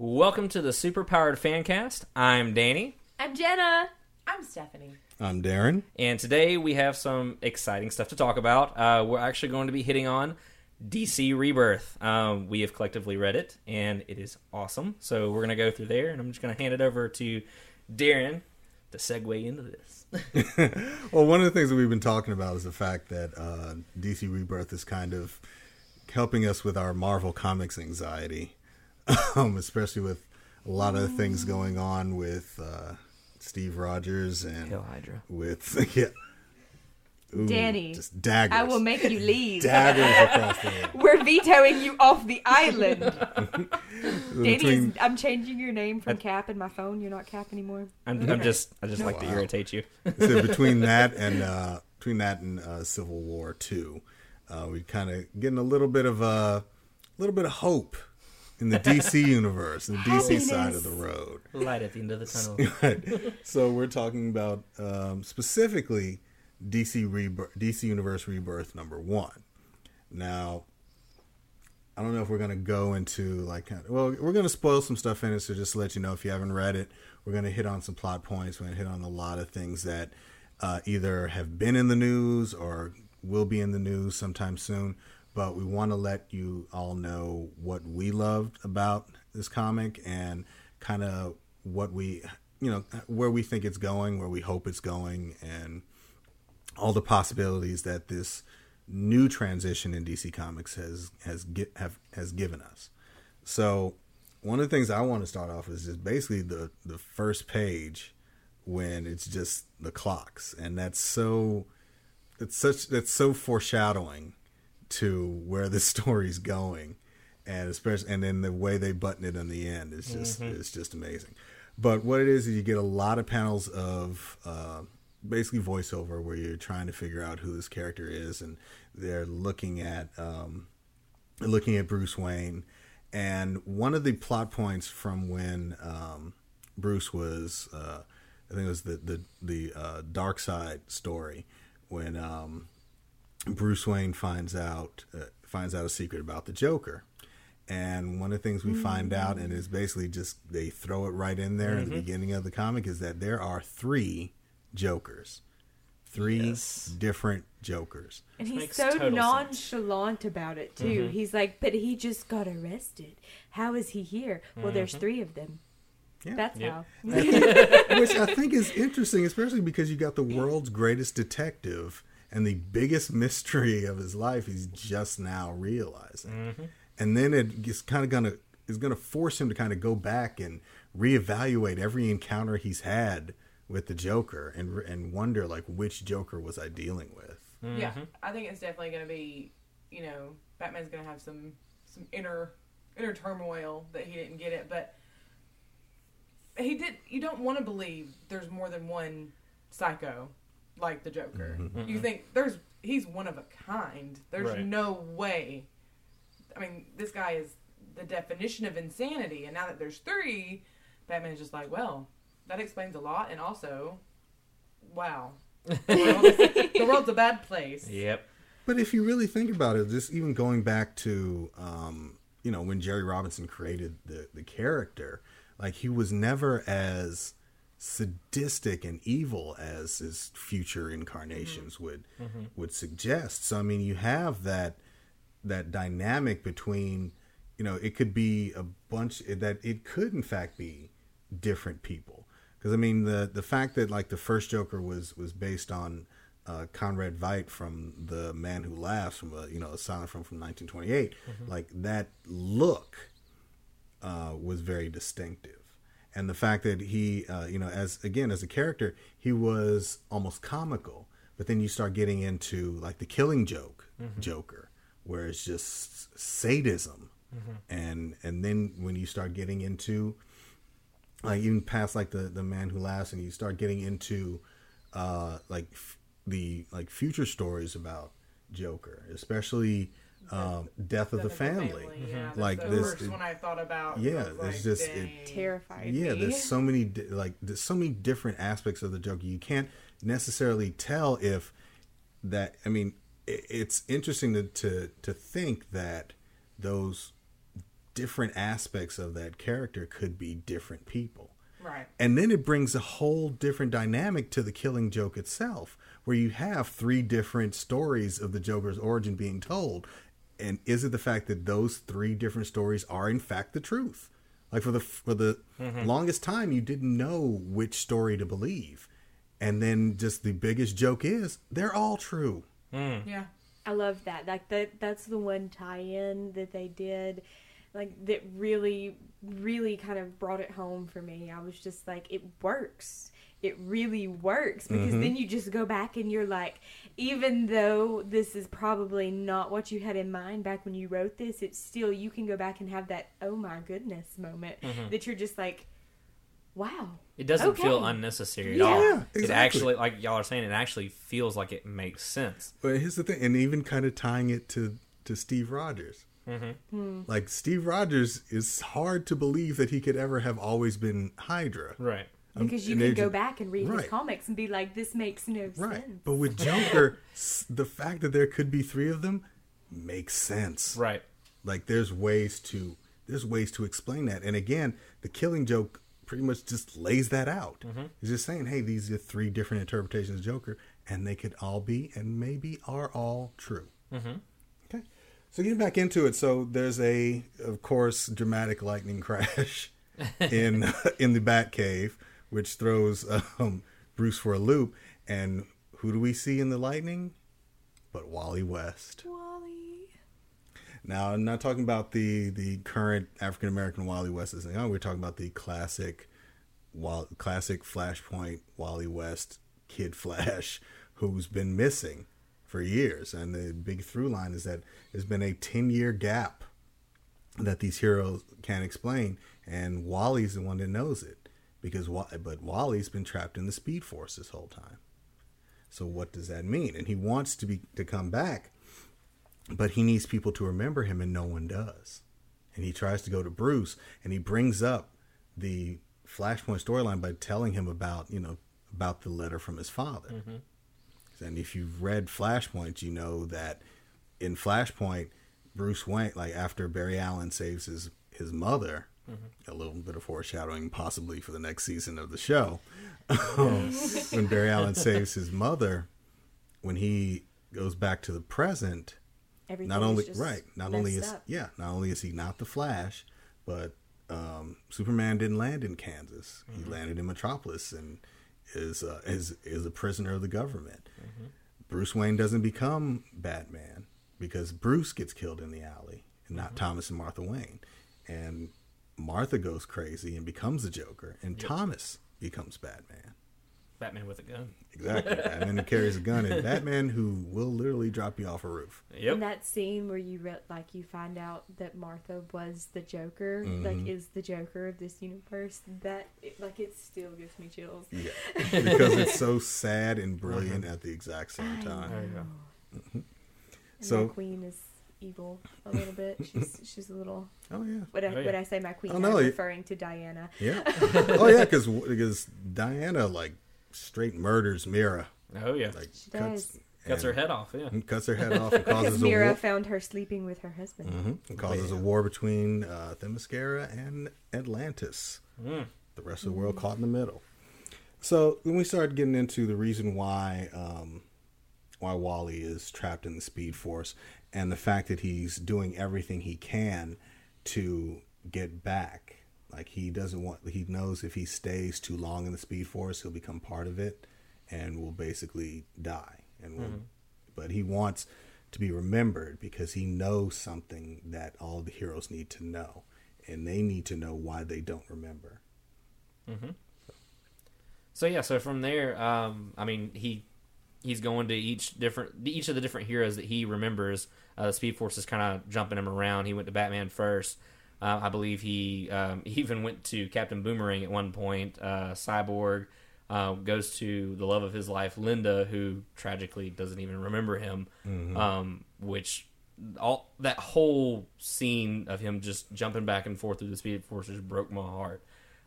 Welcome to the Superpowered Fancast. I'm Danny, I'm Jenna. I'm Stephanie. I'm Darren. and today we have some exciting stuff to talk about. Uh, we're actually going to be hitting on DC Rebirth. Um, we have collectively read it, and it is awesome. So we're going to go through there, and I'm just going to hand it over to Darren to segue into this. Well, one of the things that we've been talking about is the fact that uh, DC Rebirth is kind of helping us with our Marvel Comics anxiety, um, especially with a lot of things going on with uh, Steve Rogers and Hail Hydra. with yeah, Ooh, Danny, just daggers. I will make you leave. daggers across the room. We're vetoing you off the island. Danny, is, Between- I'm changing your name from Cap in my phone. You're not Cap anymore. I'm, I'm just, I just like to irritate you. so between that and uh, between that and uh, Civil War Two, uh, we kind of getting a little bit of a little bit of hope in the DC universe, in the DC side of the road. Light at the end of the tunnel. Right. So we're talking about um, specifically DC Rebirth, DC Universe Rebirth number one. Now, I don't know if we're gonna go into like, kind of- well, we're gonna spoil some stuff in it. So just to let you know, if you haven't read it, we're gonna hit on some plot points. We're gonna hit on a lot of things that uh, either have been in the news or will be in the news sometime soon. But we want to let you all know what we loved about this comic and kind of what we, you know, where we think it's going, where we hope it's going, and all the possibilities that this new transition in DC Comics has has have has given us. So one of the things I want to start off is just basically the the first page when it's just the clocks, and that's so it's such that's so foreshadowing to where the story's going, and especially and then the way they button it in the end is just it's just amazing. But what it is is you get a lot of panels of uh, basically voiceover where you're trying to figure out who this character is, and they're looking at um, looking at Bruce Wayne. And one of the plot points from when um, Bruce was, uh, I think it was the the the uh, Darkseid story, when um, Bruce Wayne finds out uh, finds out a secret about the Joker. And one of the things we find out, and it's basically just they throw it right in there in the mm-hmm. beginning of the comic, is that there are three Jokers, three Yes. different Jokers. And he's so total sense. nonchalant about it too. Mm-hmm. He's like, "But he just got arrested. How is he here? Well, there's mm-hmm. three of them. Yeah. That's Yep. how." which I think is interesting, especially because you got the world's greatest detective and the biggest mystery of his life. He's just now realizing, mm-hmm. and then it is kind of gonna is gonna force him to kind of go back and reevaluate every encounter he's had with the Joker and and wonder like which Joker was I dealing with. Yeah, mm-hmm. I think it's definitely going to be, you know, Batman's going to have some some inner inner turmoil that he didn't get it, but he did. You don't want to believe there's more than one psycho like the Joker. You think there's he's one of a kind. There's Right. no way. I mean, this guy is the definition of insanity, and now that there's three, Batman's just like, well, that explains a lot, and also, wow. The, world is- the world's a bad place. Yep. But if you really think about it, just even going back to, um, you know, when Jerry Robinson created the, the character, like he was never as sadistic and evil as his future incarnations would would suggest. So I mean, you have that that dynamic between, you know, it could be a bunch that it could in fact be different people. Because I mean, the the fact that like the first Joker was was based on uh, Conrad Veidt from The Man Who Laughs from a you know a silent film from 1928, like that look uh, was very distinctive. And the fact that he, uh, you know, as again as a character, he was almost comical. But then you start getting into like the Killing Joke Joker, where it's just sadism, and and then when you start getting into like even past like the the Man Who Laughs, and you start getting into uh, like f- the like future stories about Joker, especially um, Death of the Family. Yeah, that's Like the this- first one I thought about. Yeah, was it's like, just- it- dang. Terrified yeah me. there's so many di- like there's so many different aspects of the joker you can't necessarily tell if that i mean i- it's interesting to to, to think that those different aspects of that character could be different people. Right. And then it brings a whole different dynamic to the killing joke itself, where you have three different stories of the Joker's origin being told. And is it the fact that those three different stories are in fact the truth? Like for the for the mm-hmm. longest time you didn't know which story to believe. And then just the biggest joke is they're all true. Mm. Yeah. I love that. Like that that's the one tie-in that they did like that really really kind of brought it home for me. I was just like it works. It really works because mm-hmm. then you just go back and you're like even though this is probably not what you had in mind back when you wrote this, it's still you can go back and have that oh my goodness moment mm-hmm. that you're just like wow. It doesn't Okay. feel unnecessary at Yeah. all. Yeah, It actually, like y'all are saying, it actually feels like it makes sense. But here's the thing, and even kind of tying it to to Steve Rogers. Mm-hmm. Hmm. Like Steve Rogers is hard to believe that he could ever have always been Hydra. Right. Um, because you can go back and read Right. his comics and be like, this makes no Right. sense. But with Joker, the fact that there could be three of them makes sense. Right. Like there's ways to there's ways to explain that. And again, the killing joke pretty much just lays that out. Mm-hmm. It's just saying, hey, these are three different interpretations of Joker, and they could all be and maybe are all true. Mm-hmm. Okay. So getting back into it, so there's a, of course, dramatic lightning crash in in the Batcave, which throws um, Bruce for a loop. And who do we see in the lightning? But Wally West. Wally. Now, I'm not talking about the the current African American Wally West. Is we're talking about the classic, Wall, classic Flashpoint Wally West Kid Flash, who's been missing for years. And the big through line is that there's been a 10 year gap that these heroes can't explain, and Wally's the one that knows it because but Wally's been trapped in the Speed Force this whole time. So what does that mean? And he wants to be to come back, but he needs people to remember him, and no one does. And he tries to go to Bruce, and he brings up the Flashpoint storyline by telling him about you know about the letter from his father. Mm-hmm. And if you've read Flashpoint, you know that in Flashpoint, Bruce Wayne, like after Barry Allen saves his his mother, a little bit of foreshadowing possibly for the next season of the show. when Barry Allen saves his mother, when he goes back to the present, Everything not only right, not only is up. yeah, not only is he not the Flash, but um, Superman didn't land in Kansas. He landed in Metropolis and is uh, is is a prisoner of the government. Bruce Wayne doesn't become Batman because Bruce gets killed in the alley, and not Thomas and Martha Wayne. And Martha goes crazy and becomes the Joker, and Thomas becomes Batman. Batman with a gun. Exactly, Batman who carries a gun, and Batman who will literally drop you off a roof. In Yep. that scene where you re- like you find out that Martha was the Joker, Mm-hmm. like is the Joker of this universe, that it, like it still gives me chills. Yeah, because it's so sad and brilliant at the exact same I time. There you go. And So- my queen is evil a little bit. She's she's a little. Oh yeah, When I, Oh, yeah. when I say my queen, Oh, no, I'm referring to Diana. yeah. Oh yeah, because because Diana like straight murders Mera, Oh yeah. like She cuts does. Cuts her head off. Yeah. cuts her head off and Because causes a Mera war. found her sleeping with her husband. Mhm. It causes a war between uh, Themyscira and Atlantis. Mm. The rest of the world caught in the middle. So when we started getting into the reason why um, why Wally is trapped in the Speed Force and the fact that he's doing everything he can to get back, like he doesn't want, he knows if he stays too long in the Speed Force, he'll become part of it and will basically die. And will, but he wants to be remembered because he knows something that all the heroes need to know, and they need to know why they don't remember. So yeah, so from there, um, I mean, he he's going to each different each of the different heroes that he remembers. Uh, Speed Force is kind of jumping him around. He went to Batman first. Uh, I believe he um, even went to Captain Boomerang at one point. Uh, Cyborg uh, goes to the love of his life, Linda, who tragically doesn't even remember him. Um, which all that whole scene of him just jumping back and forth through the Speed Force just broke my heart.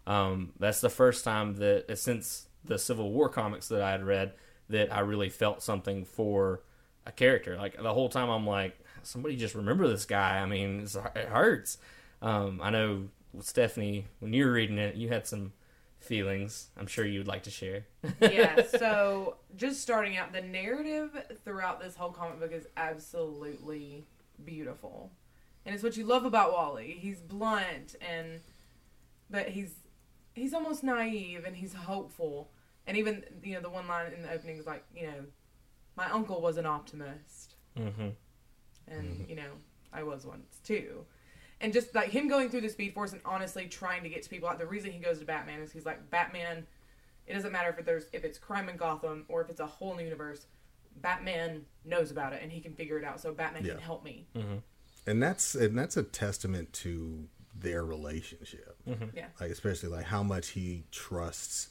Um, that's the first time that since the Civil War comics that I had read that I really felt something for a character. Like the whole time, I'm like, somebody just remember this guy. I mean, it's, it hurts. Um, I know Stephanie, when you were reading it, you had some feelings. I'm sure you'd like to share. yeah, so just starting out, the narrative throughout this whole comic book is absolutely beautiful. And it's what you love about Wally. He's blunt and but he's he's almost naive and he's hopeful. And even you know, the one line in the opening is like, you know, my uncle was an optimist. Mm-hmm. And, mm-hmm. you know, I was once too. And just like him going through the Speed Force and honestly trying to get to people out. The reason he goes to Batman is he's like, Batman, it doesn't matter if there's if it's crime in Gotham or if it's a whole new universe. Batman knows about it and he can figure it out. So Batman Yeah. can help me. Mm-hmm. and that's and that's a testament to their relationship mm-hmm. Yeah. like especially like how much he trusts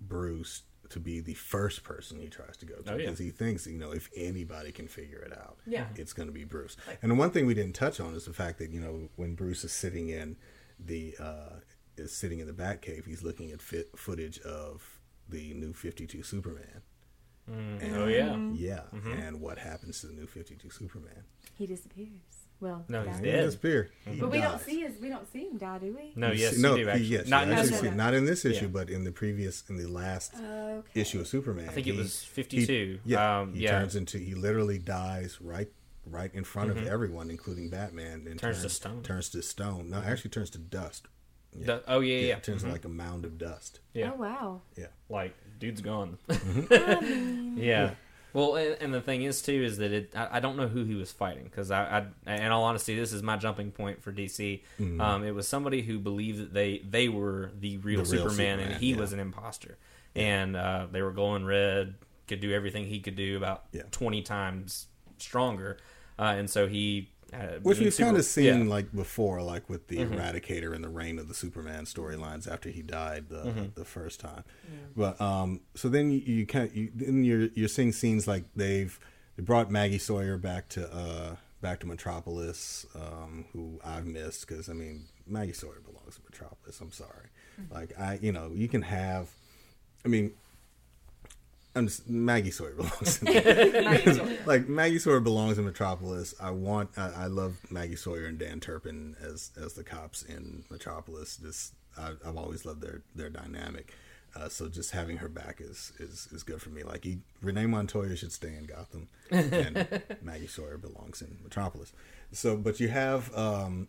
bruce to be the first person he tries to go to Oh, yeah. because he thinks you know if anybody can figure it out Yeah. it's going to be bruce and the one thing we didn't touch on is the fact that you know when bruce is sitting in the uh is sitting in the Batcave, he's looking at fit footage of the new 52 superman And- oh yeah. yeah Mm-hmm. and what happens to the new 52 superman He disappears. Well, No, he's dies. he dead. disappear he But we don't see his. We don't see him die, do we? No, You yes, see- you no, do actually. yes, Not you in actually this see- one. not in this issue, Yeah. but in the previous, in the last Okay. issue of Superman. I think it he- was he- 52. yeah, Um, he yeah. turns into he literally dies right, right in front of everyone, including Batman. And Mm-hmm. Turns to stone. Mm-hmm. Turns to stone. No, actually turns to dust. Yeah. The- oh yeah, yeah. it turns to like a mound of dust. yeah. Oh wow. Yeah, Like dude's gone. I mean, yeah. Well, and, and the thing is too is that it. I, I don't know who he was fighting because I, I, in all honesty, this is my jumping point for DC. Mm-hmm. Um, it was somebody who believed that they they were the real, The real Superman, Superman, and he yeah. was an imposter, and uh, they were glowing red, could do everything he could do about Yeah. twenty times stronger, uh, and so he. Uh, which we've kind of seen yeah. Mm-hmm. like before, like with the Eradicator and the Reign of the Superman storylines after he died the Mm-hmm. the first time. But um, so then you, you kind you then you're you're seeing scenes like they've they brought Maggie Sawyer back to uh back to Metropolis, um, who I've missed because I mean Maggie Sawyer belongs to Metropolis. I'm sorry, like I you know you can have, I mean. I'm just, Maggie Sawyer belongs. In like Maggie Sawyer belongs in Metropolis. I want. I, I love Maggie Sawyer and Dan Turpin as as the cops in Metropolis. This I, I've always loved their their dynamic. Uh, so just having her back is is, is good for me. Like he, Renee Montoya should stay in Gotham, and Maggie Sawyer belongs in Metropolis. So, but you have um,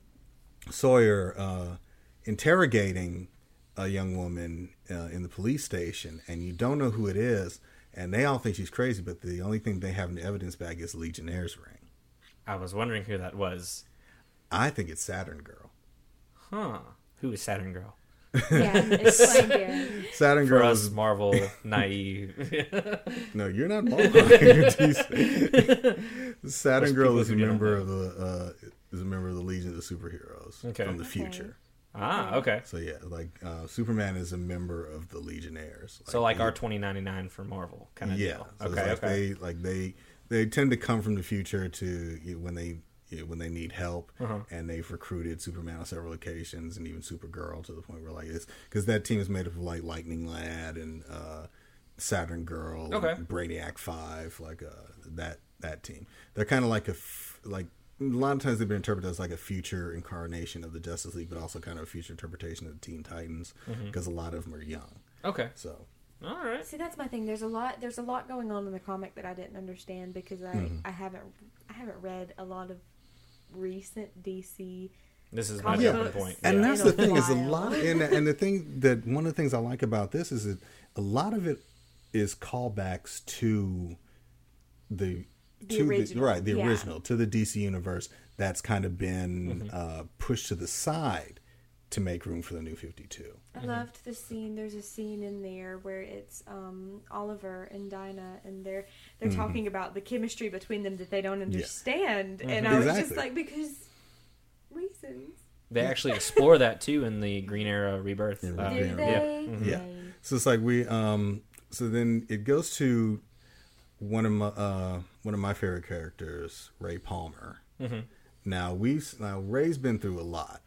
Sawyer uh, interrogating a young woman uh, in the police station, and you don't know who it is, and they all think she's crazy, but the only thing they have in the evidence bag is Legionnaire's ring. I was wondering who that was. I think it's Saturn Girl. Huh? Who is Saturn Girl? yeah. Explain, Gary. Saturn For Girl us is Marvel naive. no, you're not Marvel. Saturn Girl is a member of the uh, is a member of the Legion of the Superheroes Okay. from the Okay. future. Ah, okay. So yeah, like uh, Superman is a member of the Legionnaires. So like our twenty ninety nine for Marvel kind of yeah. deal. So okay, like okay. they like they they tend to come from the future to you know, when they you know, when they need help, Uh-huh. and they've recruited Superman on several occasions, and even Supergirl to the point where like it's because that team is made up of like Lightning Lad and uh, Saturn Girl, Okay. and Brainiac Five, like uh, that that team. They're kind of like a f- like. A lot of times they've been interpreted as like a future incarnation of the Justice League, but also kind of a future interpretation of the Teen Titans Mm-hmm. because a lot of them are young. okay. So All right. See, that's my thing. There's a lot. There's a lot going on in the comic that I didn't understand because I Mm-hmm. I haven't I haven't read a lot of recent DC. This is my Comic jumping books. point. and yeah. that's In the thing is a while. lot and, and the thing that one of the things i like about this is that a lot of it is callbacks to the, The to original, the right the yeah. original to the dc universe that's kind of been uh, pushed to the side to make room for the new 52 I loved the scene. There's a scene in there where it's um, Oliver and Dinah, and they're they're Mm-hmm. talking about the chemistry between them that they don't understand, and I was just like, because reasons. They actually explore that too in the Green Arrow Rebirth. Yeah, uh, Do yeah. they? Yeah. So it's like we um so then it goes to one of my uh one of my favorite characters, Ray Palmer. Mhm. Now we now Ray's been through a lot,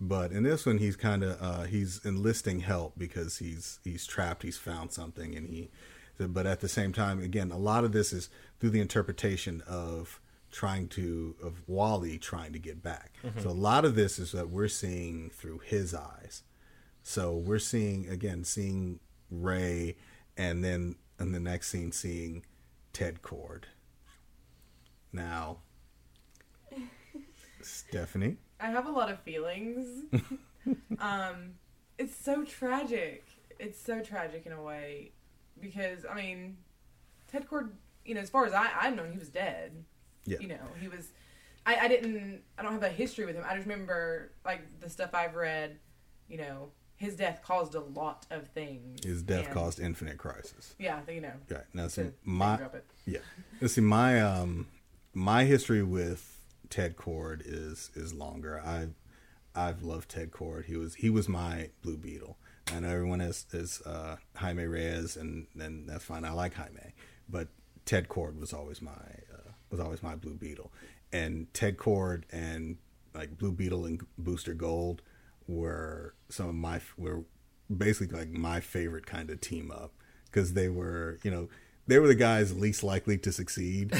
but in this one he's kind of uh he's enlisting help because he's he's trapped, he's found something and he but at the same time again a lot of this is through the interpretation of trying to of Wally trying to get back. So a lot of this is that we're seeing through his eyes. So we're seeing again seeing Ray, and then in the next scene seeing Ted Kord. Now, Stephanie, I have a lot of feelings. um, it's so tragic. It's so tragic in a way because I mean, Ted Kord. You know, as far as I I've known, he was dead. Yeah. You know, he was. I, I didn't. I don't have a history with him. I just remember like the stuff I've read. You know, his death caused a lot of things. his death and- caused infinite crisis. Yeah, you know. Right now, see my yeah. Let's see my um my history with Ted Kord is is longer. I I've loved Ted Kord. He was he was my Blue Beetle. I know everyone is is uh, Jaime Reyes, and then that's fine. I like Jaime, but Ted Kord was always my uh, was always my Blue Beetle, and Ted Kord and like Blue Beetle and Booster Gold were some of my were basically like my favorite kind of team up because they were you know they were the guys least likely to succeed,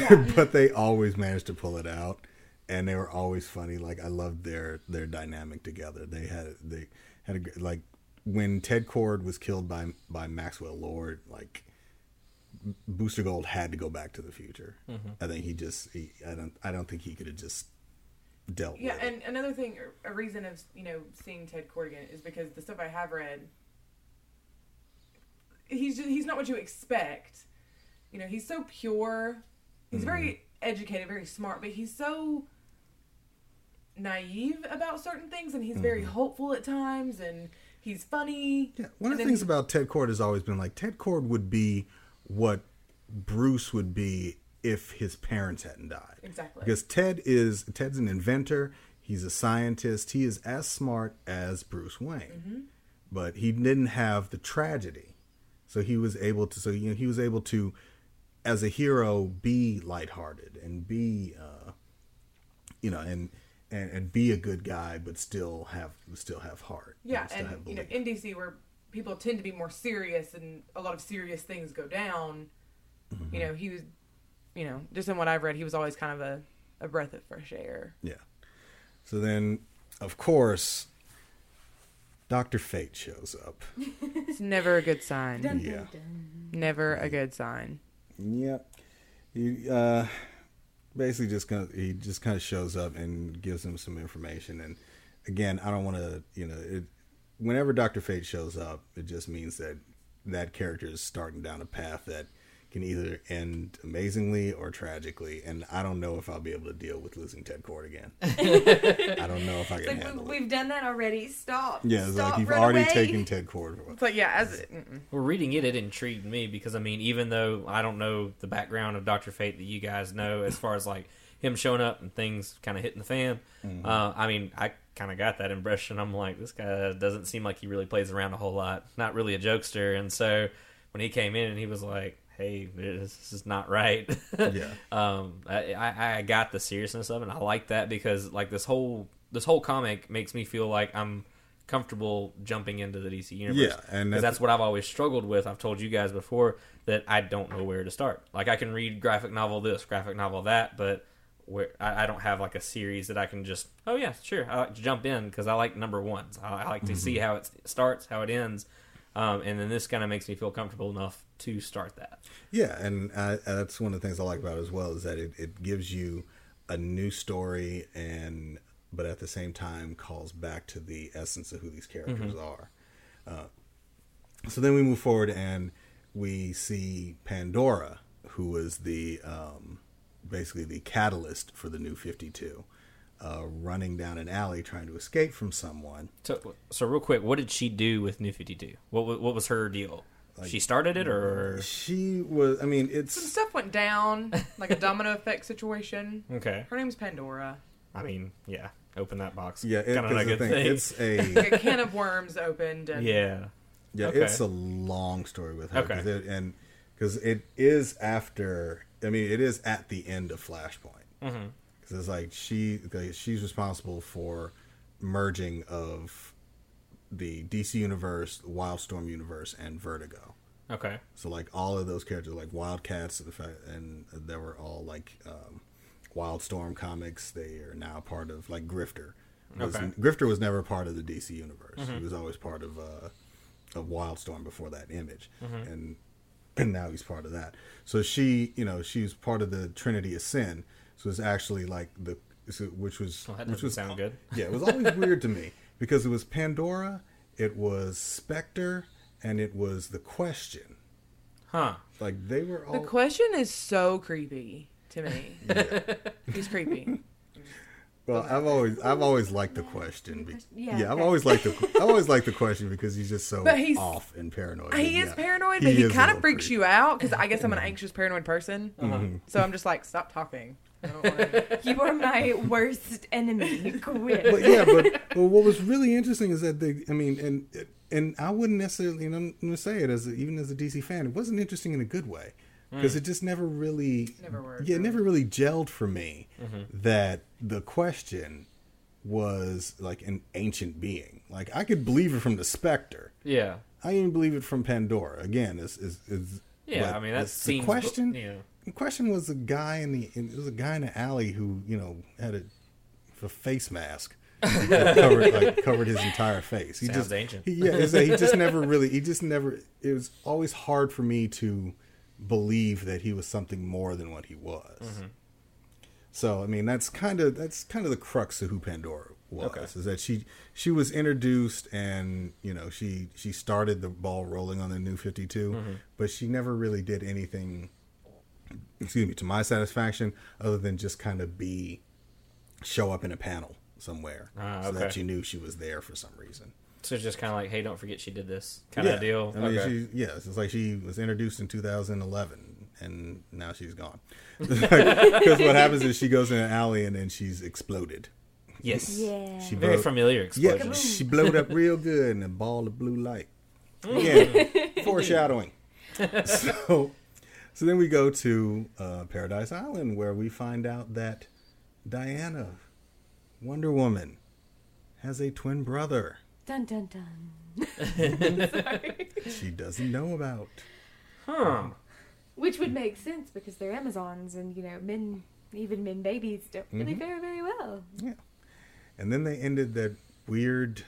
but they always managed to pull it out, and they were always funny. Like I loved their their dynamic together. They had they had a like when Ted Kord was killed by by Maxwell Lord, like Booster Gold had to go back to the future. Mm-hmm. I think he just he, I don't I don't think he could have just dealt Yeah, with it. and another thing, a reason of you know seeing Ted Kord again is because the stuff I have read, he's just, he's not what you expect. You know, he's so pure. He's very mm-hmm. educated, very smart, but he's so naive about certain things, and he's very mm-hmm. hopeful at times, and he's funny. Yeah, one of the things he- about Ted Kord has always been like Ted Kord would be what Bruce would be if his parents hadn't died. Exactly. Because Ted is Ted's an inventor. He's a scientist. He is as smart as Bruce Wayne, Mm-hmm. but he didn't have the tragedy, so he was able to. So you know, he was able to, as a hero, be lighthearted and be, uh, you know, and, and and be a good guy, but still have still have heart. Yeah, and have you know, in DC where people tend to be more serious and a lot of serious things go down, Mm-hmm. you know, he was, you know, just in what I've read, he was always kind of a, a breath of fresh air. Yeah. So then, of course, Doctor Fate shows up. It's never a good sign. Dun, Yeah. dun, dun. Never a good sign. Yep. He uh, basically just kind of, he just kind of shows up and gives them some information. And again, I don't want to you know it. Whenever Doctor Fate shows up, it just means that that character is starting down a path that can either end amazingly or tragically. And I don't know if I'll be able to deal with losing Ted Kord again. I don't know if I can like handle we, it. we've done that already. Stop. Yeah, it's Stop, like you've already away. taken Ted Kord. It's like, yeah, as mm-mm. Well, reading it, it intrigued me because I mean, even though I don't know the background of Doctor Fate that you guys know, as far as like him showing up and things kind of hitting the fan, uh, I mean, I kind of got that impression. I'm like, this guy doesn't seem like he really plays around a whole lot. Not really a jokester, and so when he came in and he was like, "Hey, this is not right." Yeah. um, I, I I got the seriousness of it. and I like that because like this whole this whole comic makes me feel like I'm comfortable jumping into the DC universe. Yeah, and that's- that's what I've always struggled with. I've told you guys before that I don't know where to start. Like I can read graphic novel this, graphic novel that, but where I, I don't have like a series that I can just oh yeah sure I like to jump in because I like number ones. I, I like to see Mm-hmm. how it starts, how it ends, um, and then this kind of makes me feel comfortable enough to start that. Yeah, and uh, that's one of the things I like about it as well is that it, it gives you a new story and but at the same time calls back to the essence of who these characters are. Uh, so then we move forward and we see Pandora, who was the um, basically the catalyst for the new Fifty Two, uh, running down an alley trying to escape from someone. So, so real quick, what did she do with New Fifty Two? What what was her deal? she started it, or She was, I mean, some it's stuff went down, like a domino effect situation. okay? Her name's Pandora. I mean, yeah, open that box. yeah, it, kind of not 'cause a good thing, thing. it's a Like a can of worms opened, and yeah, Yeah, Okay. it's a long story with her. Okay. 'cause it, and because it is after, I mean, it is at the end of Flashpoint. Because Mm-hmm. it's like she, like, she's responsible for merging of the DC universe, Wildstorm universe, and Vertigo. okay, So like all of those characters, like Wildcats, the fact, and they were all like um, Wildstorm Comics. They are now part of like Grifter. Was- Okay. Grifter was never part of the DC universe. He was always part of uh, of Wildstorm before that image, and and now he's part of that. So she, you know, she's part of the Trinity of Sin. So it's actually like the so- which was Well, that which doesn't was sound good. yeah, it was always weird to me because it was Pandora, it was Spectre, and it was the Question. Huh. Like they were all The question is so creepy to me. He's creepy. Well, I've always I've always liked the question. be- Yeah, Yeah, I've always liked the I've always liked the question because he's just so But he's- off and paranoid. He Yeah. is paranoid, but he, is a kind of freaks creepy. you out because I guess I'm an anxious, paranoid person. Uh-huh. So I'm just like, stop talking. I don't wanna... You are my worst enemy. Quit. But yeah, but, but what was really interesting is that they I mean and and I wouldn't necessarily you know I'm gonna say it as a, even as a DC fan, it wasn't interesting in a good way hmm. because it just never really Never worked, Yeah, it never really gelled for me mm-hmm. that the question was like an ancient being. Like I could believe it from the Spectre. Yeah. I even believe it from Pandora. Again, is is is Yeah. I mean, that the- seems the question. Yeah. The question was a guy in the in, it was a guy in the alley who you know had a, a face mask that covered like covered his entire face. He Sounds just ancient. He, yeah, he just never really he just never. It was always hard for me to believe that he was something more than what he was. Mm-hmm. So I mean that's kind of that's kind of the crux of who Pandora was Okay. is that she she was introduced and you know she she started the ball rolling on the new 52 Mm-hmm. but she never really did anything excuse me to my satisfaction other than just kind of be show up in a panel somewhere Ah, so that okay. you knew she was there for some reason So it's just kind of like, hey, don't forget she did this kind of deal. I mean, okay. she, yes, it's like she was introduced in 2011, and now she's gone. Because what happens is she goes in an alley and then she's exploded. yes. yeah. She Very blow- familiar Yeah, she blowed up real good in a ball of blue light. Again, foreshadowing. So, so then we go to uh, Paradise Island where we find out that Diana, Wonder Woman, has a twin brother Dun dun dun. she doesn't know about. Huh. Which would make sense because they're Amazons and, you know, men, even men babies, don't really Mm-hmm. fare very well. Yeah. And then they ended that weird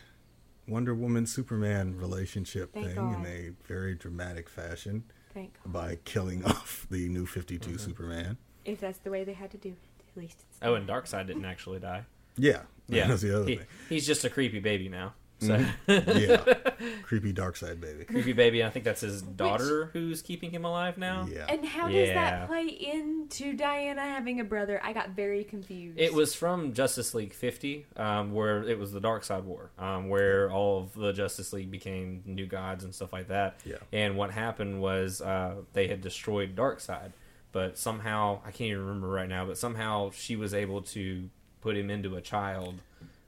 Wonder Woman Superman relationship Thank thing God. in a very dramatic fashion Thank God. by killing off the new 52 Mm-hmm. Superman. If that's the way they had to do it, at least it's Oh, and Darkseid didn't actually die. Yeah. Yeah. That's the other He- thing. he's just a creepy baby now. So Yeah. Creepy Darkseid baby. creepy baby. I think that's his daughter who's keeping him alive now. Yeah. And how does Yeah. that play into Diana having a brother? I got very confused. It was from Justice League 50, um, where it was the Darkseid War, um, where all of the Justice League became new gods and stuff like that. Yeah. And what happened was uh, they had destroyed Darkseid, but somehow I can't even remember right now, but somehow she was able to put him into a child.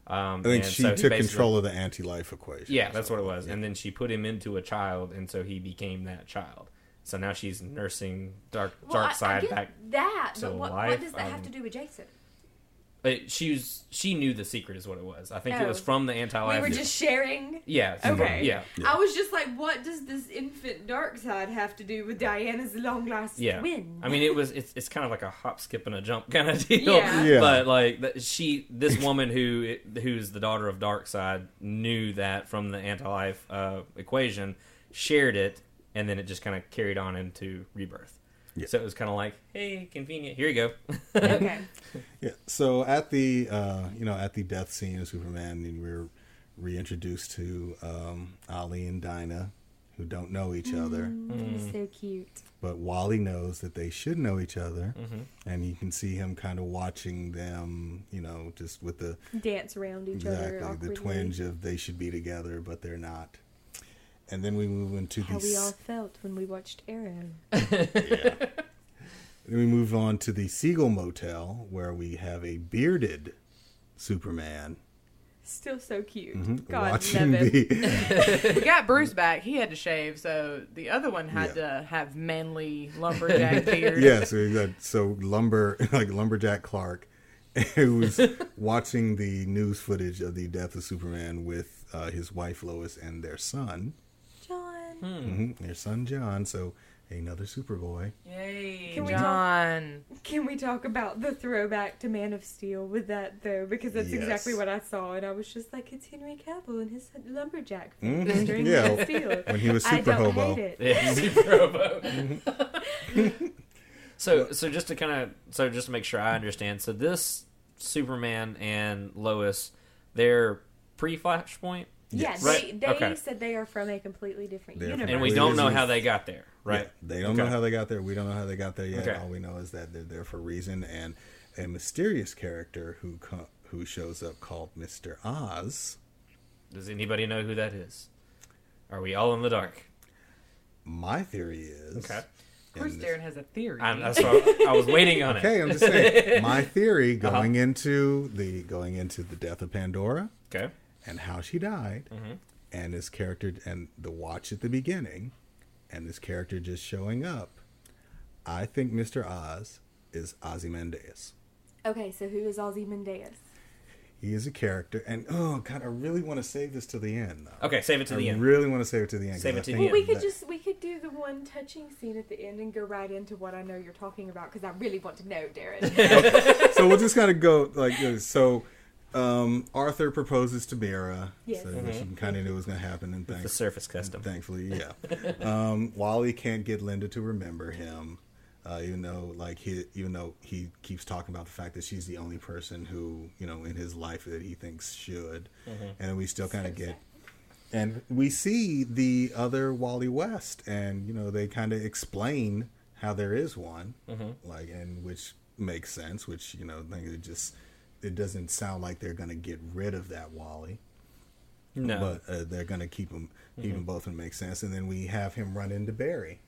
Um, I think and she so took control of the anti-life equation. Yeah, that's what it was. And then she put him into a child, and so he became that child. So now she's nursing Dark well, I- I Darkseid get back that, to but what, life, what does that have um, to do with Jason? But she was she knew the secret is what it was. I think it was Oh. from the anti life. We were just sharing. yeah. Okay. from- yeah. Yeah. I was just like, what does this infant Darkseid have to do with Diana's long last Yeah. win? I mean, it was it's, it's kind of like a hop, skip, and a jump kind of deal. Yeah. Yeah. But like she, this woman who who's the daughter of Darkseid knew that from the anti-life uh, equation, shared it, and then it just kind of carried on into rebirth. Yeah. So it was kind of like, hey, convenient. Here you go. okay. Yeah. So at the uh, you know at the death scene of Superman, and we're reintroduced to um, Ollie and Dinah, who don't know each other, Mm, So cute. but Wally knows that they should know each other, Mm-hmm. and you can see him kind of watching them, you know, just with the Dance around each other exactly the twinge of they should be together, but they're not. And then we move into How the we s- all felt when we watched Arrow. yeah. Then we move on to the Siegel Motel, where we have a bearded Superman Still so cute. mhm, God watching love the. we got Bruce back. He had to shave, so the other one had to have manly lumberjack beard. yeah, so we got so lumber like lumberjack Clark, who was watching the news footage of the death of Superman with uh, his wife Lois and their son, John. Hmm. hmm their son John. So another Superboy. Yay, Can we John. Can we talk about the throwback to Man of Steel with that though? Because that's Yes. exactly what I saw, and I was just like, it's Henry Cavill and his lumberjack Mhm, face during yeah. Man of Steel. When he was super I don't Hobo. hate it. Yeah, super hobo. so, so just to kind of, so just to make sure I understand, so this Superman and Lois, they're pre-Flashpoint, Yeah, Yes. they, Right, they okay. said they are from a completely different They're universe. and we don't know how they got there, right? Yeah, they don't Okay. know how they got there. We don't know how they got there yet. Okay. All we know is that they're there for a reason, and a mysterious character who co- who shows up called Mister Oz. Does anybody know who that is? Are we all in the dark? My theory is Okay. Of course, and- Darren has a theory. I'm, that's what I was waiting on it. Okay, I'm just saying. My theory Uh-huh. going into the going into the death of Pandora Okay. And how she died, Mhm. and this character and the watch at the beginning, and this character just showing up. I think Mister Oz is Ozymandias. Okay, so who is Ozymandias? He is a character, and oh god, I really want to save this to the end. Though. Okay, save it to the end. I end. really want to save it to the end. Save 'cause it I to think the Well, we could that- just we could do the one touching scene at the end and go right into what I know you're talking about because I really want to know, Darren. so we'll just kind of go like this. So um, Arthur proposes to Mera, Yes. so that she kind of knew it was going to happen, and thanks, The surface custom. thankfully, yeah. um, Wally can't get Linda to remember him, uh, even though like he, even though he keeps talking about the fact that she's the only person who you know in his life that he thinks should, and we still kind of get. And we see the other Wally West, and you know they kind of explain how there is one, like, and which makes sense. Which you know, I think it just it doesn't sound like they're going to get rid of that Wally, No. but uh, they're going to keep him, keep them both and make sense. And then we have him run into Barry,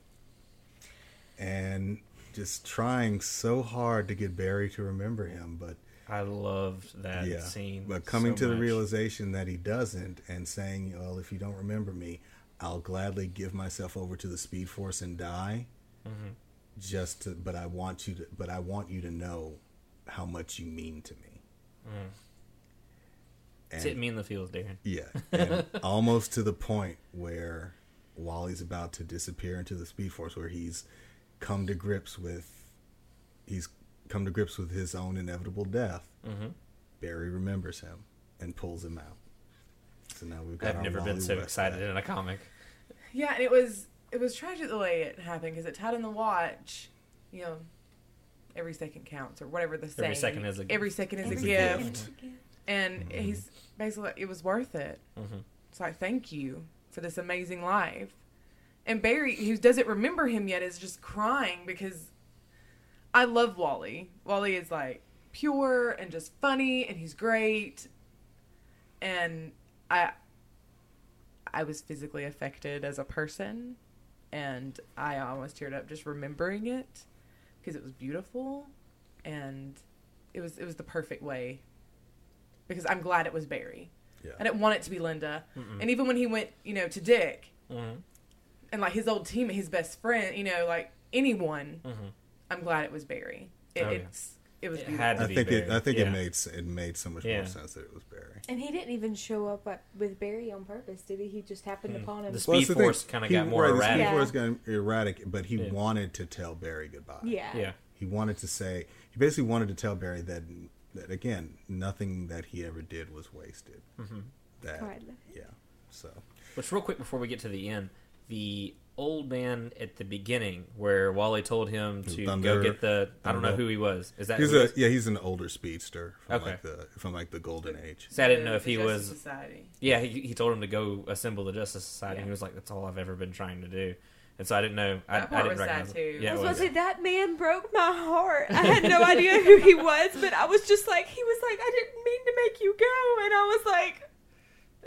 and just trying so hard to get Barry to remember him, but I loved that yeah, scene. but coming so to the realization that he doesn't, and saying, "Well, if you don't remember me, I'll gladly give myself over to the Speed Force and die." Mm-hmm. Just to, but I want you to, but I want you to know how much you mean to me. Mm. And- Hit me in the feels, Darren. Yeah, and almost to the point where Wally's about to disappear into the Speed Force, where he's come to grips with he's come to grips with his own inevitable death. Mm-hmm. Barry remembers him and pulls him out. So now we've got. I've our never Wally been so West excited back. in a comic. Yeah, and it was it was tragic the way it happened because it tied in the watch. You know, every second counts or whatever the saying. second is a- every second is Every a gift, is a gift. and Mhm. he's basically it was worth it. Mhm. So I thank you for this amazing life. And Barry, who doesn't remember him yet, is just crying because I love Wally. Wally is like pure and just funny, and he's great. And I, I was physically affected as a person, and I almost teared up just remembering it because it was beautiful, and it was it was the perfect way. Because I'm glad it was Barry. Yeah. I didn't want it to be Linda. Mm-mm. And even when he went, you know, to Dick Mhm. and like his old teammate, his best friend, you know, like anyone, Mhm. I'm glad it was Barry. It, Oh, yeah. It's it was It had to I be think it. I think Yeah. it made it made so much Yeah. more sense that it was Barry. And he didn't even show up at, with Barry on purpose, did he? He just happened Hmm. upon him. The Well, Speed that's the thing. Force kind of got more right, erratic. The Speed Yeah. Force got erratic, but he Yeah. wanted to tell Barry goodbye. yeah. Yeah. he wanted to say he basically wanted to tell Barry that that again nothing that he ever did was wasted. Mhm. That Quite love it. yeah. So Which, real quick before we get to the end, the old man at the beginning, where Wally told him to Thunder- go get the. I don't know Thunder. who he was. Is that he's who a was? yeah he's an older speedster from Okay. like the from like the golden age. So I didn't know if the he Justice was. Society. Yeah, he, he told him to go assemble the Justice Society. Yeah. and He was like, "That's all I've ever been trying to do," and so I didn't know. I, That I part didn't was sad, recognize. too. Yeah, I was was. to say that man broke my heart. I had no idea who he was, but I was just like, he was like, I didn't mean to make you go, and I was like,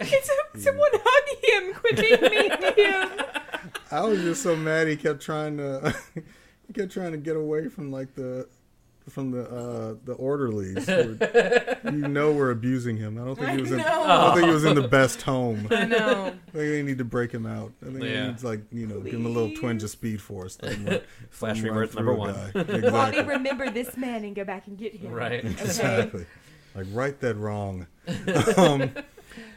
it's someone hug him, quit being mean to him. I was just so mad he kept trying to he kept trying to get away from like the from the uh the orderlies. who were- you know we're abusing him. I don't think he was in I I don't think he was in the best home. I know. I think they need to break him out. I think Yeah. he needs like you know give him a little twinge of speed force. let him Flash let Rebirth number one. guy. Wally, Exactly. remember this man and go back and get him. Right. Okay. Exactly. Like right that wrong. um,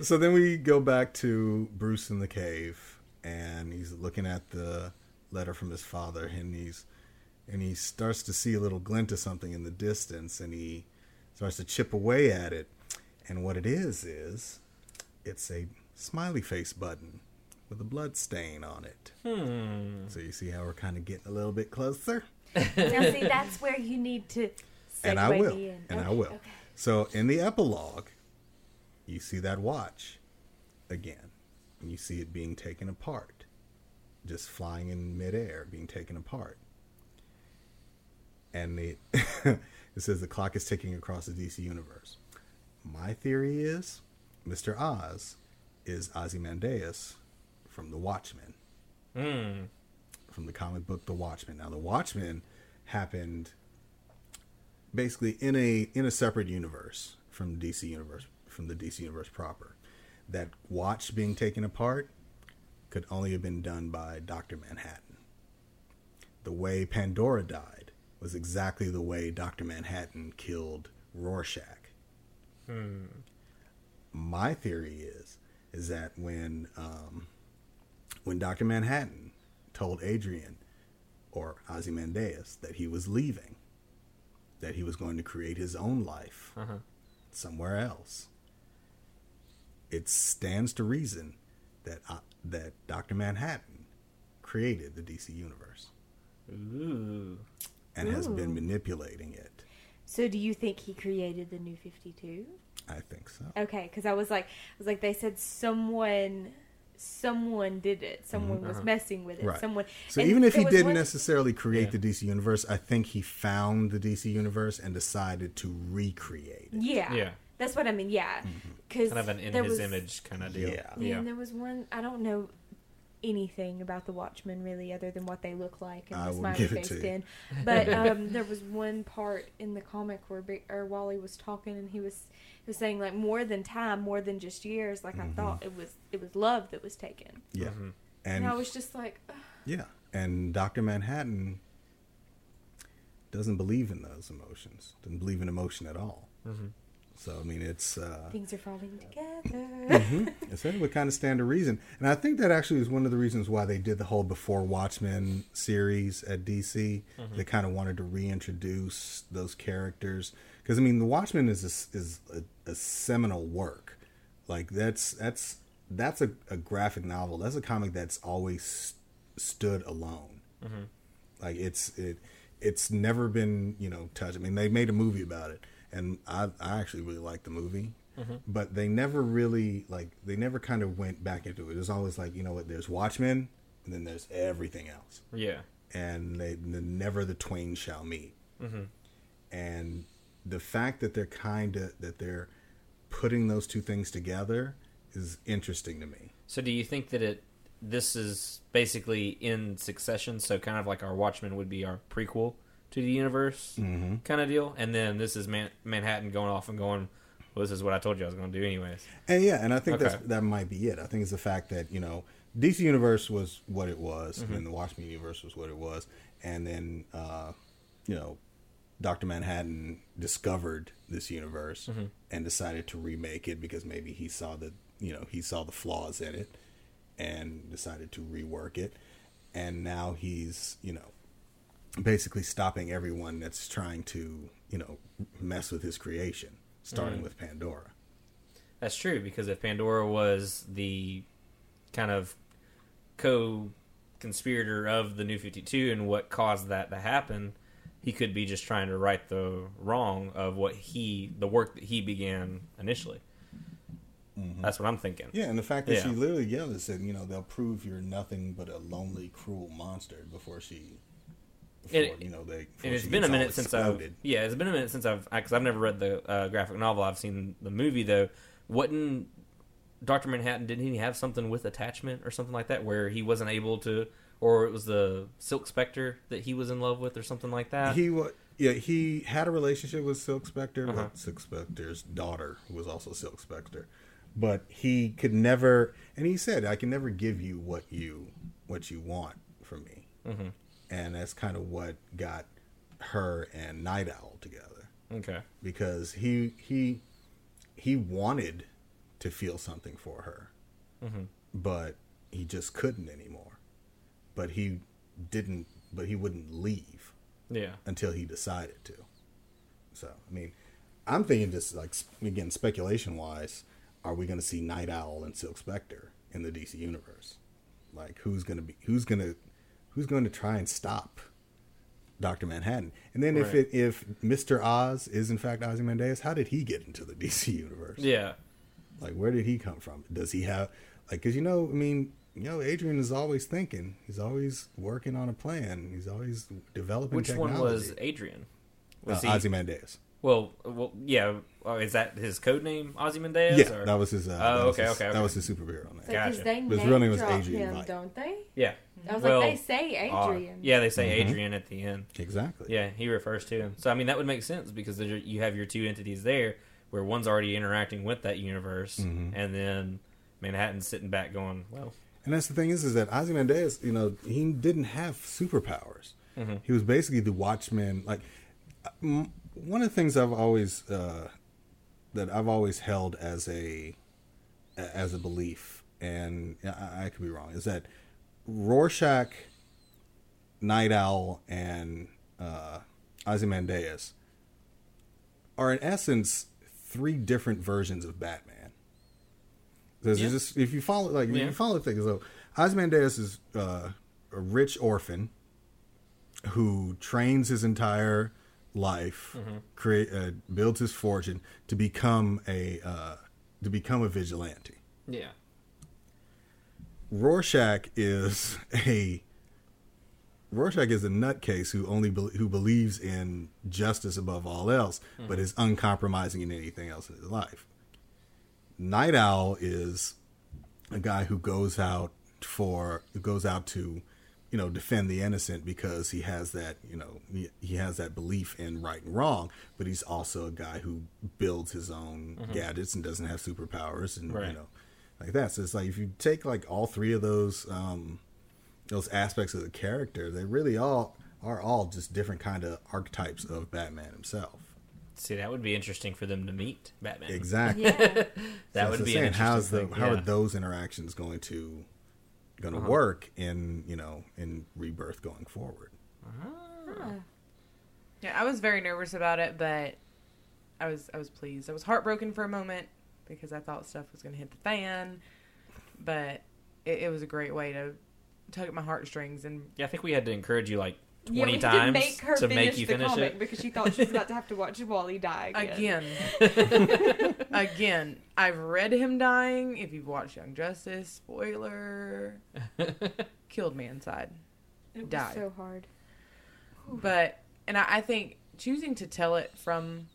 so then we go back to Bruce in the cave, and he's looking at the letter from his father, and he's and he starts to see a little glint of something in the distance, and he starts to chip away at it, and what it is is it's a smiley face button with a blood stain on it. Hmm. So you see how we're kind of getting a little bit closer, now, see, that's where you need to. and I will, me in. and I will. okay. So in the epilogue, you see that watch again, and you see it being taken apart, just flying in midair, being taken apart. And it it says the clock is ticking across the DC universe. My theory is Mr. Oz is Ozymandias from The Watchmen, Hmm. from the comic book The Watchmen. Now, The Watchmen happened basically in a in a separate universe from DC universe from the DC universe proper. That watch being taken apart could only have been done by Doctor Manhattan. The way Pandora died was exactly the way Doctor Manhattan killed Rorschach. Hmm. My theory is is that when um, when Doctor Manhattan told Adrian or Ozymandias that he was leaving, that he was going to create his own life Uh-huh. somewhere else. It stands to reason that uh, that Doctor Manhattan created the DC universe Ooh. and has been manipulating it. So, do you think he created the New Fifty Two? I think so. Okay, because I was like, I was like, they said someone, someone did it. Someone was Uh-huh. messing with it. Right. Someone. So and even if he didn't one- necessarily create Yeah. the DC universe, I think he found the DC universe and decided to recreate it. yeah, Yeah. That's what I mean. Yeah, because Kind of an in his was, image kind of deal. Yeah. Yeah, Yeah. and there was one. I don't know anything about the Watchmen really, other than what they look like and I the will smiley give face to you. pin. But um, there was one part in the comic where Big, or Wally was talking, and he was he was saying like more than time, more than just years. Like Mhm. I thought it was it was love that was taken, Yeah. Mhm. and, And I was just like, ugh. yeah, and Dr. Manhattan doesn't believe in those emotions. Doesn't believe in emotion at all. Mhm. So I mean, it's uh, things are falling together. mhm. it's would kind of stand to reason, and I think that actually is one of the reasons why they did the whole Before Watchmen series at DC. They kind of wanted to reintroduce those characters because I mean, the Watchmen is a, is a, a seminal work. Like that's that's that's a, a graphic novel. That's a comic that's always stood alone. Like it's it it's never been you know touched. I mean, they made a movie about it, and I I actually really liked the movie, but they never really like they never kind of went back into it. It was always like you know what, there's Watchmen, and then there's everything else, Yeah. and they n- never the twain shall meet. Mhm. And the fact that they're kind of that they're putting those two things together is interesting to me. So do you think that it this is basically in succession, so kind of like our Watchmen would be our prequel to the universe Mm-hmm. kind of deal, and then this is Man- Manhattan going off and going, well, this is what I told you I was going to do anyways. And yeah, and I think that's that might be it. I think it's the fact that you know DC Universe was what it was, Mm-hmm. and the Watchmen Universe was what it was, and then uh, you know Doctor Manhattan discovered this universe Mm-hmm. and decided to remake it because maybe he saw the you know he saw the flaws in it and decided to rework it, and now he's you know basically stopping everyone that's trying to you know mess with his creation, starting Mm. with Pandora. That's true because if Pandora was the kind of co conspirator of the New Fifty Two and what caused that to happen, he could be just trying to right the wrong of what he the work that he began initially. That's what I'm thinking. Yeah, and the fact that Yeah. she literally yelled and said, you know, they'll prove you're nothing but a lonely, cruel monster before she, before, And- you know, they. it's been a minute since I've yeah, it's been a minute since I've because I've never read the uh, graphic novel. I've seen the movie though. Wouldn't Doctor Manhattan didn't he have something with attachment or something like that where he wasn't able to, or it was the Silk Spectre that he was in love with or something like that? He was, yeah, he had a relationship with Silk Spectre, Uh-huh. with Silk Spectre's daughter, who was also Silk Spectre, but he could never, and he said, "I can never give you what you what you want from me," hmm and that's kind of what got her and Nite Owl together. Okay. because he he he wanted to feel something for her, Mhm. but he just couldn't anymore. But he didn't, but he wouldn't leave Yeah. until he decided to. So, I mean, I'm thinking just like again speculation wise, are we going to see Nite Owl and Silk Spectre in the DC universe? Like, who's going to be who's going to who's going to try and stop Doctor Manhattan? And then if it if Mister Oz is in fact Ozymandias, how did he get into the DC universe? Yeah. Like, where did he come from? Does he have like? Because you know, I mean. You know, Adrian is always thinking. He's always working on a plan. He's always developing Which technology. one was Adrian? uh, he? Ozymandias? Well, well, yeah. Oh, is that his code name, Ozymandias? Yeah, or? that was his. Uh, Oh, that was okay, his, okay, That okay. was his superhero name. So, because Gotcha. they But his real name was Adrian him, Veidt. don't they? yeah. I was Well, like, they say Uh, Adrian. yeah, they say Mhm. Adrian at the end. Exactly. Yeah, he refers to him. So I mean, that would make sense because you have your two entities there, where one's already interacting with that universe, Mhm. and then Manhattan's sitting back going, "Well, And that's the thing is, is that Ozymandias, you know, he didn't have superpowers. Mhm. He was basically the Watchman. Like uh, m- one of the things I've always uh, that I've always held as a as a belief, and I, I could be wrong, is that Rorschach, Nite Owl, and uh, Ozymandias are in essence three different versions of Batman. There's Yeah. just if you follow like if Yeah. you follow things. So Ozymandias is uh, a rich orphan who trains his entire life, create uh, builds his fortune to become a uh, to become a vigilante. yeah, Rorschach is a Rorschach is a nutcase who only be, who believes in justice above all else, but is uncompromising in anything else in his life. Nite Owl is a guy who goes out for who goes out to you know defend the innocent because he has that you know he, he has that belief in right and wrong but he's also a guy who builds his own gadgets and doesn't have superpowers and Right. you know like that so it's like if you take like all three of those um those aspects of the character they really all are all just different kind of archetypes of batman himself see, that would be interesting for them to meet Batman. exactly Yeah. That So would it's be saying, an how's the interesting thing, how yeah. are those interactions going to going to Uh-huh. work in you know in rebirth going forward Huh. Yeah, I was very nervous about it, but I was I was pleased. I was heartbroken for a moment because I thought stuff was going to hit the fan, but it, it was a great way to tug at my heartstrings and Yeah, I think we had to encourage you like Yeah, twenty we had times to make her to finish make you the finish comic it. because she thought she was about to have to watch Wally die again. again, again, I've read him dying. If you've watched Young Justice, spoiler, killed me inside. It was died. so hard. But and I, I think choosing to tell it from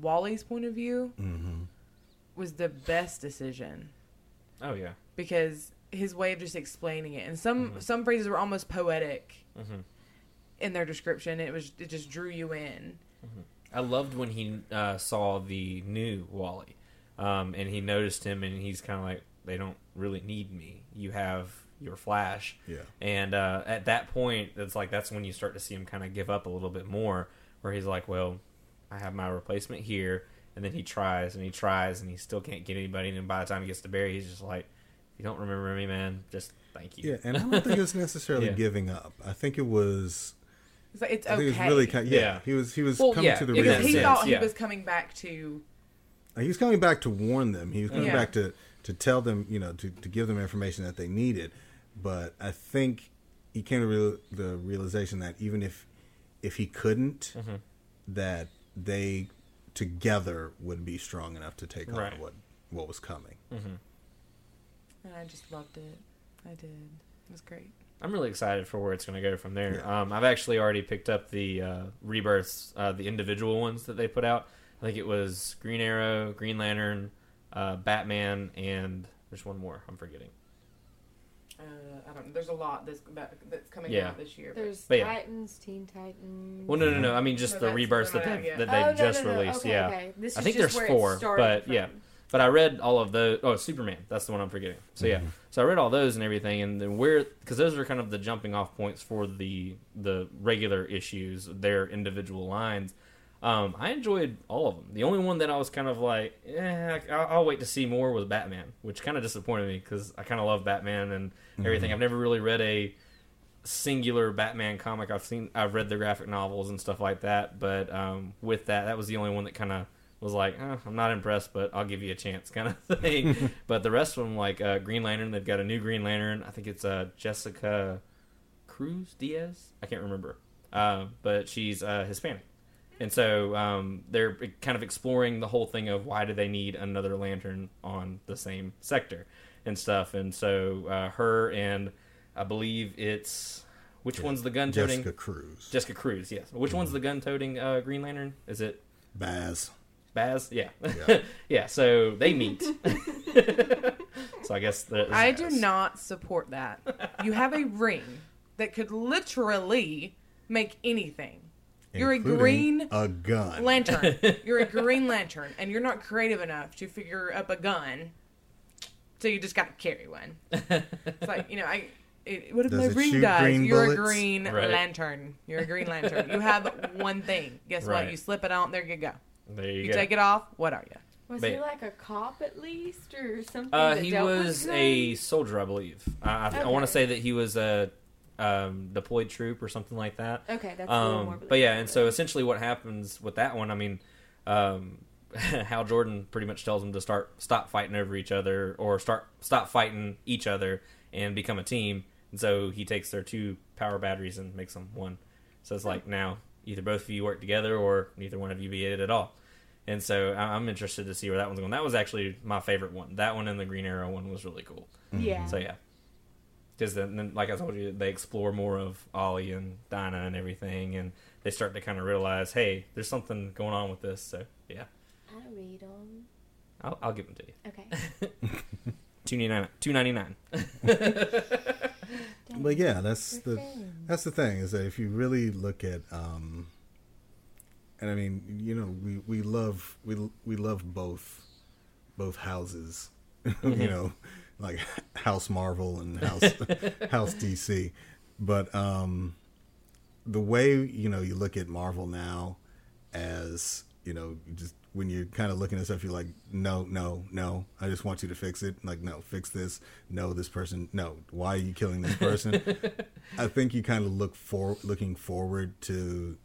Wally's point of view mm-hmm. was the best decision. oh yeah. because his way of just explaining it and some some phrases were almost poetic hmm in their description it was it just drew you in I loved when he uh, saw the new Wally, um, and he noticed him, and he's kind of like, "They don't really need me. You have your Flash." yeah And uh, at that point, it's like that's when you start to see him kind of give up a little bit more, where he's like, "Well, I have my replacement here," and then he tries and he tries and he still can't get anybody. And by the time he gets to Barry, he's just like, you don't remember me, man, just thank you." yeah and i don't think it was necessarily Yeah. giving up i think it was it's like it's i okay it was really kind yeah, Yeah. he was he was Well, coming yeah, to the because because he that realization thought yeah. he was coming back to he was coming back to warn them he was coming Yeah. back to to tell them you know to, to give them information that they needed but i think he came to real, the realization that even if if he couldn't Mhm. that they together would be strong enough to take Right. on what what was coming hmm and i just loved it i did it was great I'm really excited for where it's going to go from there. Yeah. Um, I've actually already picked up the uh, rebirths, uh, the individual ones that they put out. I think it was Green Arrow, Green Lantern, uh, Batman, and there's one more. I'm forgetting. uh, i don't know there's a lot that's that's coming Yeah. out this year but- There's But yeah. Titans, Teen Titans. Well, no, no, no. I mean just No, the rebirths that they've, that they've Oh, just no, no. released. Okay, yeah, okay. This I think just there's where four, but from. yeah. But I read all of those. Oh, Superman. That's the one I'm forgetting. So yeah, Mhm. so I read all those and everything, and then where because those are kind of the jumping off points for the the regular issues, their individual lines. Um, I enjoyed all of them. The only one that I was kind of like, eh, I'll, I'll wait to see more was Batman, which kind of disappointed me because I kind of love Batman and everything. I've never really read a singular Batman comic. I've seen, I've read the graphic novels and stuff like that, but um, with that, that was the only one that kind of was like, eh, I'm not impressed, but I'll give you a chance, kind of thing. but the rest of them, like uh, Green Lantern, they've got a new Green Lantern. I think it's uh, Jessica Cruz Diaz. I can't remember, uh, but she's uh, Hispanic. And so um, they're kind of exploring the whole thing of why do they need another lantern on the same sector and stuff. And so uh, her and I believe it's which one's the gun toting Jessica Cruz. Jessica Cruz, yes. Which one's the gun toting uh, Green Lantern? Is it Baz. Baz? Yeah, Yeah. yeah. So they meet. so I guess that I do not support that. You have a ring that could literally make anything. You're a green a gun. lantern. You're a green lantern, and you're not creative enough to figure up a gun. So you just got to carry one. It's like you know, I. It, what if Does my it ring shoot dies? green You're a green Right. lantern. You're a green lantern. You have one thing. Guess Right. what? You slip it on. There you go. There you, You go. take it off. What are you? Was But- he like a cop at least, or something? Uh, he was a soldier, I believe. I, I, I want to say that he was a um, deployed troop or something like that. Okay, that's a little more. Um, but yeah, and so essentially what happens with that one, I mean, um, Hal Jordan pretty much tells them to start stop fighting over each other or start stop fighting each other and become a team. And so he takes their two power batteries and makes them one. So it's like now either both of you work together or neither one of you be it at all. And so I- I'm interested to see where that one's going. That was actually my favorite one. That one and the Green Arrow one was really cool. Mm-hmm. yeah. So yeah, because then, then, like I told you, they explore more of Ollie and Dinah and everything, and they start to kind of realize, hey, there's something going on with this. So yeah, I read them. I'll, I'll give them to you. Okay. Two ninety nine. Two ninety nine. But yeah, that's We're the friends. that's the thing is that if you really look at um and I mean, you know, we we love we we love both both houses. you know, like House Marvel and House House DC. But um the way, you know, you look at Marvel now as, you know, just when you're kind of looking at stuff, you're like, no, no, no. I just want you to fix it. Like, no, fix this. No, this person. No, why are you killing this person? I think you kind of look for looking forward to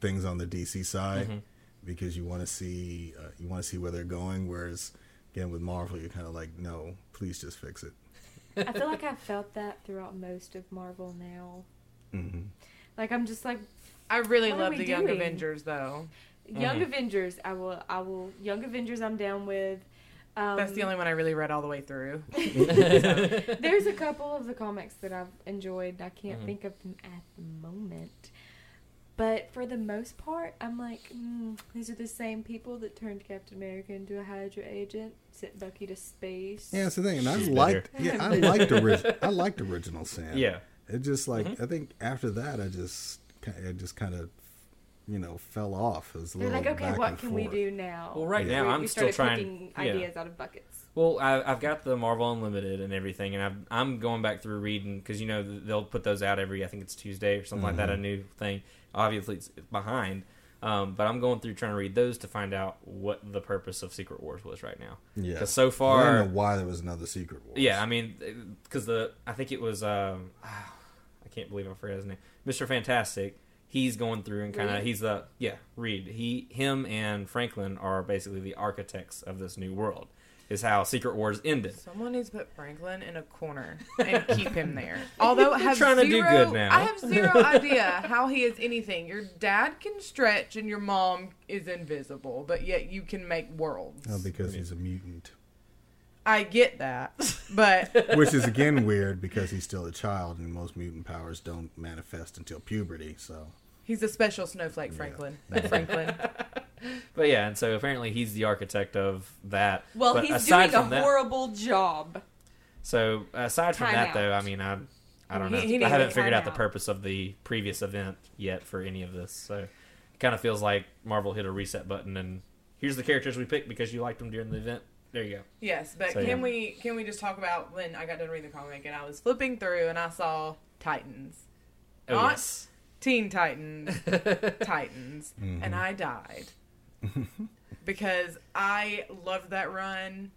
things on the DC side Mm-hmm. because you want to see uh, you want to see where they're going. Whereas again with Marvel, you're kind of like, no, please just fix it. I feel like I've felt that throughout most of Marvel now. hmm Like I'm just like I really love we the Young? Avengers, though. Young Mhm. Avengers. I will. I will. Young Avengers. I'm down with. Um, That's the only one I really read all the way through. There's a couple of the comics that I've enjoyed. I can't Mhm. think of them at the moment. But for the most part, I'm like, mm, these are the same people that turned Captain America into a Hydra agent, sent Bucky to space. Yeah, that's the thing, and I She's liked. better. Yeah, I liked ori- I liked original Sam. Yeah. It just like Mhm. I think after that, I just ki- it just kind of you know fell off. It They're little like, okay, what and can we do now? Well, right Yeah. now We- I'm we still started trying. picking yeah. ideas out of buckets. Well, I, I've got the Marvel Unlimited and everything, and I've, I'm going back through reading because you know they'll put those out every I think it's Tuesday or something like that, a Mhm. new thing. Obviously, it's behind, um, but I'm going through trying to read those to find out what the purpose of Secret Wars was right now. Yeah, Because so far, I don't know why there was another Secret Wars. yeah, I mean, because the I think it was um, I can't believe I forgot his name, Mister Fantastic. He's going through and kind of he's the yeah Reed. He him and Franklin are basically the architects of this new world. Is how Secret Wars ended. Someone needs to put Franklin in a corner and keep him there. Although I have trying to do zero, good now. I have zero idea how he is anything. Your dad can stretch and your mom is invisible, but yet you can make worlds. Oh, because he's a mutant, I get that, but which is again weird because he's still a child, and most mutant powers don't manifest until puberty. So he's a special snowflake, Franklin. Uh, Franklin. But yeah, and so apparently he's the architect of that. Well, But he's aside doing a from that- horrible job. So aside from Time that, out. though, I mean, I I don't He- know. he I haven't figured out the purpose of the previous event yet for any of this. So it kind of feels like Marvel hit a reset button and here's the characters we picked because you liked them during the event. There you go. Yes, but So, can yeah. we can we just talk about when I got done reading the comic and I was flipping through and I saw Titans, Oh Not- yes. Teen Titans, Titans, Mhm. and I died because I loved that run.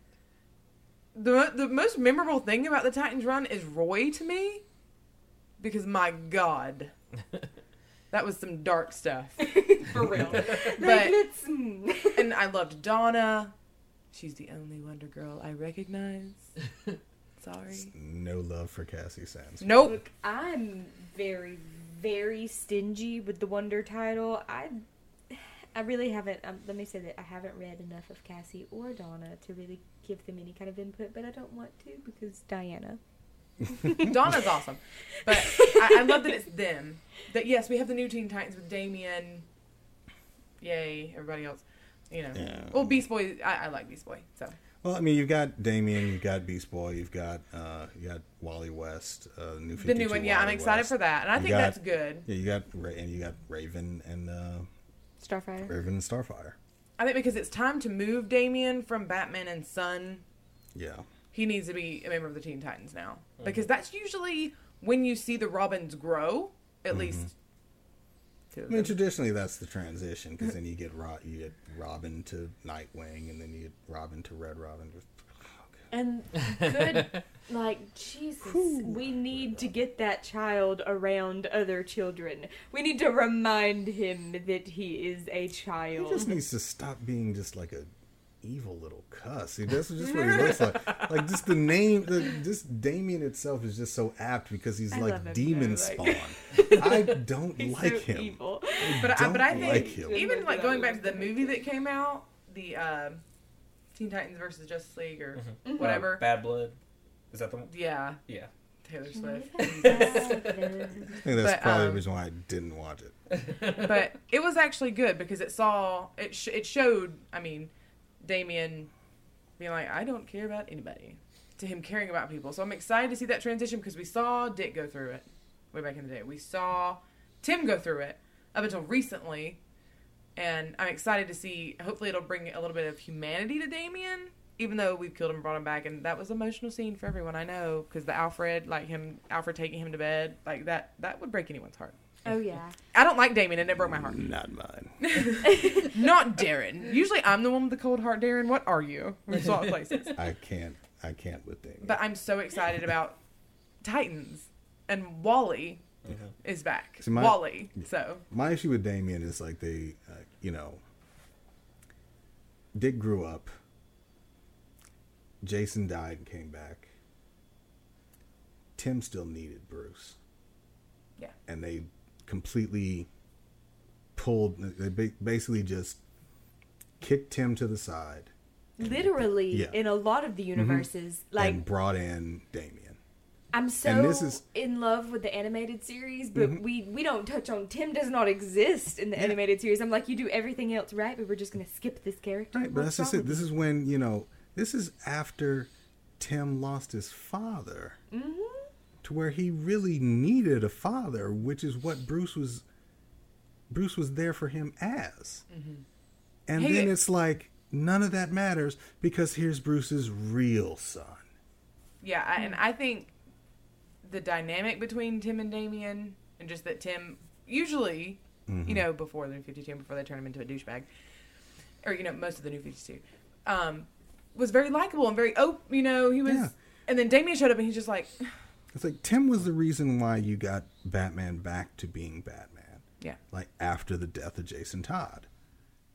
the The most memorable thing about the Titans run is Roy to me. because my God, that was some dark stuff. For real. But- like, let's, and I loved Donna. She's the only Wonder Girl I recognize. Sorry. No love for Cassie Sands. Nope. Look, I'm very, very stingy with the Wonder title. I, I really haven't. Um, let me say that I haven't read enough of Cassie or Donna to really give them any kind of input, but I don't want to because Diana. Donna's awesome, but I, I love that it's them. That yes, we have the new Teen Titans with Damian. Yay! Everybody else, you know. Yeah. Well, Beast Boy. I, I like Beast Boy. So Well, I mean, you've got Damian, you've got Beast Boy, you've got uh, you got Wally West, uh, new 52 the new one. Yeah, I'm excited West. for that, and I You think got- that's good. Yeah, you got Ra- and you got Raven and uh, Starfire. Raven and Starfire. I think because it's time to move Damian from Batman and Son. Yeah, He needs to be a member of the Teen Titans now because that's usually when you see the Robins grow. At least. Two I mean, them. traditionally that's the transition because then you get Ro- you get Robin to Nightwing, and then you get Robin to Red Robin. Just And good, like, Jesus, we need to get that child around other children. We need to remind him that he is a child. he just needs to stop being just like a evil little cuss. See, that's just what he looks like. Like just the name, the just Damian itself is just so apt because he's I like demon though, spawn. like- I don't He's like so him. evil. But I, but I think like him. even like going back to the movie that came out, the uh, Teen Titans versus Justice League or Mm-hmm. whatever. Uh, Bad Blood. Is that the one? Yeah, Yeah. Taylor Swift. I think that's But, probably um, the reason why I didn't watch it. but it was actually good because it saw it. Sh- it showed. I mean, Damian being like, I don't care about anybody, to him caring about people. So I'm excited to see that transition because we saw Dick go through it way back in the day. We saw Tim go through it up until recently, and I'm excited to see. Hopefully, it'll bring a little bit of humanity to Damian. Even though we've killed him, and brought him back, and that was an emotional scene for everyone. I know because the Alfred, like him, Alfred taking him to bed, like that, that would break anyone's heart. Oh yeah. I don't like Damian, and it broke my heart. Not mine. Not Darren. Usually I'm the one with the cold heart, Darren. What are you? We swap places. I can't. I can't with Damian. But I'm so excited about Titans and Wally is back. See, my- Wally. So My issue with Damian is like they, uh, you know, Dick grew up. Jason died and came back. Tim still needed Bruce. Yeah. And they completely pulled, they basically just kicked Tim to the side Literally, Yeah. in a lot of the universes, like and brought in Damian. I'm so is- in love with the animated series, but Mhm. we we don't touch on Tim. Does not exist in the Yeah. animated series. I'm like, you do everything else right, but we're just gonna skip this character. Right, but that's just it. This is when, you know, this is after Tim lost his father. Mhm. To where he really needed a father, which is what Bruce was. Bruce was there for him as, and Hey, then it's like none of that matters because here's Bruce's real son. yeah, I, and I think the dynamic between Tim and Damian, and just that Tim usually, Mm-hmm. you know, before the New Fifty Two, before they turn him into a douchebag, or you know, most of the New Fifty Two, um, was very likable and very oh, you know, he was. Yeah. And then Damian showed up, and he's just like, It's like Tim was the reason why you got Batman back to being Batman. yeah, like after the death of Jason Todd.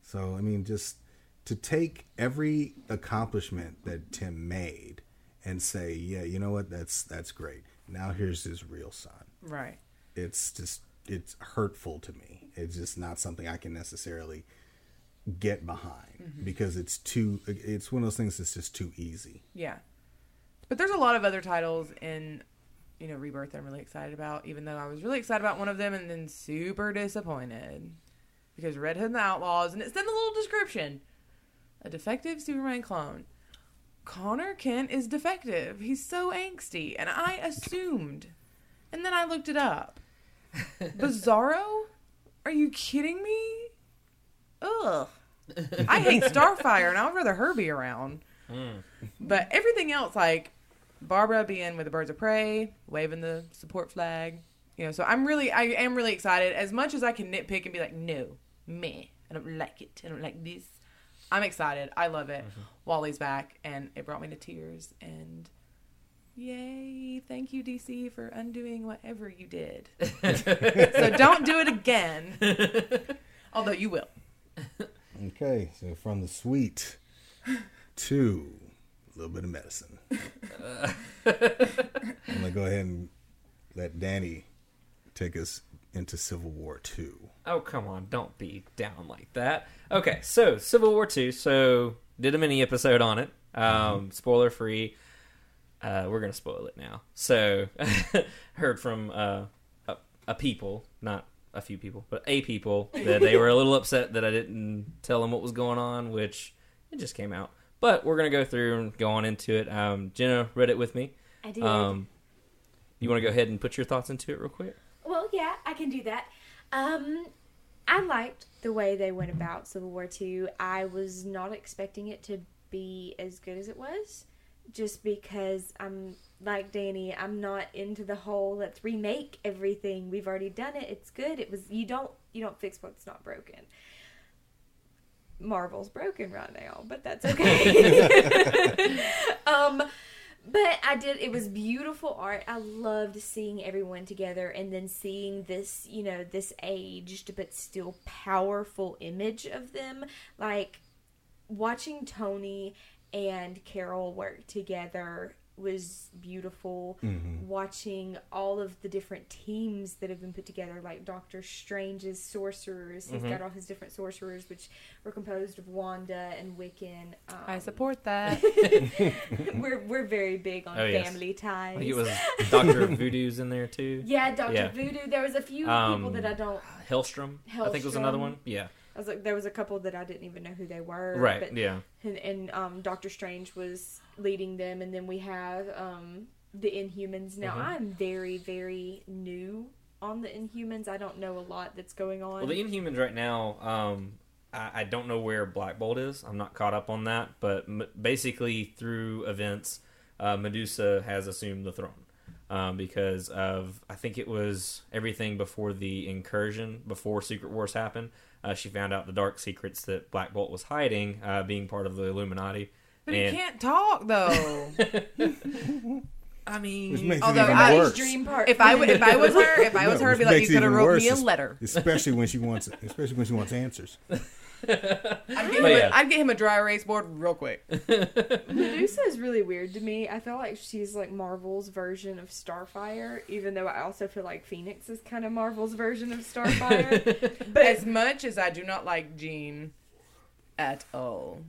So I mean, just to take every accomplishment that Tim made and say, yeah, you know what, that's that's great. Now here's his real son. right. It's just it's hurtful to me. It's just not something I can necessarily get behind mm-hmm. because it's too. It's one of those things that's just too easy. Yeah. But there's a lot of other titles in, you know, Rebirth that I'm really excited about, even though I was really excited about one of them and then super disappointed. Because Red Hood and the Outlaws, and it's in the little description a defective Superman clone. Conner Kent is defective. He's so angsty. And I assumed. And then I looked it up. Bizarro? Are you kidding me? Ugh. I hate Starfire, and I would rather her be around. Hmm. But everything else, like Barbara being with the Birds of Prey, waving the support flag, you know. So I'm really, I am really excited. As much as I can nitpick and be like, no, me, I don't like it. I don't like this. I'm excited. I love it. Mm-hmm. Wally's back, and it brought me to tears. And yay, thank you, DC, for undoing whatever you did. so don't do it again. Although you will. Okay, so from the sweet to a little bit of medicine. I'm gonna go ahead and let Danny take us into Civil War Two. Oh come on! Don't be down like that. Okay, so Civil War Two. So did a mini episode on it. Um, Spoiler free. Uh, we're gonna spoil it now. So heard from uh, a, a people, not a few people, but a people that they were a little upset that I didn't tell them what was going on, which it just came out. But we're gonna go through and go on into it. Um, Jenna read it with me. I did. Um, you want to go ahead and put your thoughts into it real quick? Well, yeah, I can do that. Um, I liked the way they went about Civil War Two. I was not expecting it to be as good as it was, just because I'm like Danny. I'm not into the whole let's remake everything. We've already done it. It's good. It was you don't you don't fix what's not broken. Marvel's broken right now, but that's okay. um, but I did. It was beautiful art. I loved seeing everyone together, and then seeing this, you know, this aged but still powerful image of them. Like watching Tony and Carol work together was beautiful. Watching all of the different teams that have been put together, like Doctor Strange's sorcerers. He's got all his different sorcerers, which were composed of Wanda and Wiccan. Um, I support that. we're we're very big on Oh, yes. family ties. I think it was Doctor Voodoo's in there too. yeah, Doctor Yeah. Voodoo. There was a few Um, people that I don't. Hellstrom, I think it was another one. Yeah, I was like, there was a couple that I didn't even know who they were. right. But, yeah, And, and um, Doctor Strange was leading them, and then we have um, the Inhumans. Now Mhm. I'm very very new on the Inhumans. I don't know a lot that's going on. Well, the Inhumans right now, um, I, I don't know where Black Bolt is. I'm not caught up on that, but m- basically through events, uh, Medusa has assumed the throne um, because of I think it was everything before the incursion, before Secret Wars happened. Uh, she found out the dark secrets that Black Bolt was hiding, uh, being part of the Illuminati. But And- he can't talk though. I mean, Although I- worse. dream part. if I w- if I was her, if I was No, her, I'd be like, makes you it could have wrote me a letter. especially when she wants, especially when she wants answers. I'd get, him But a, yeah. I'd get him a dry erase board real quick. Medusa is really weird to me. I feel like she's like Marvel's version of Starfire, even though I also feel like Phoenix is kind of Marvel's version of Starfire. But as much as I do not like Jean at all,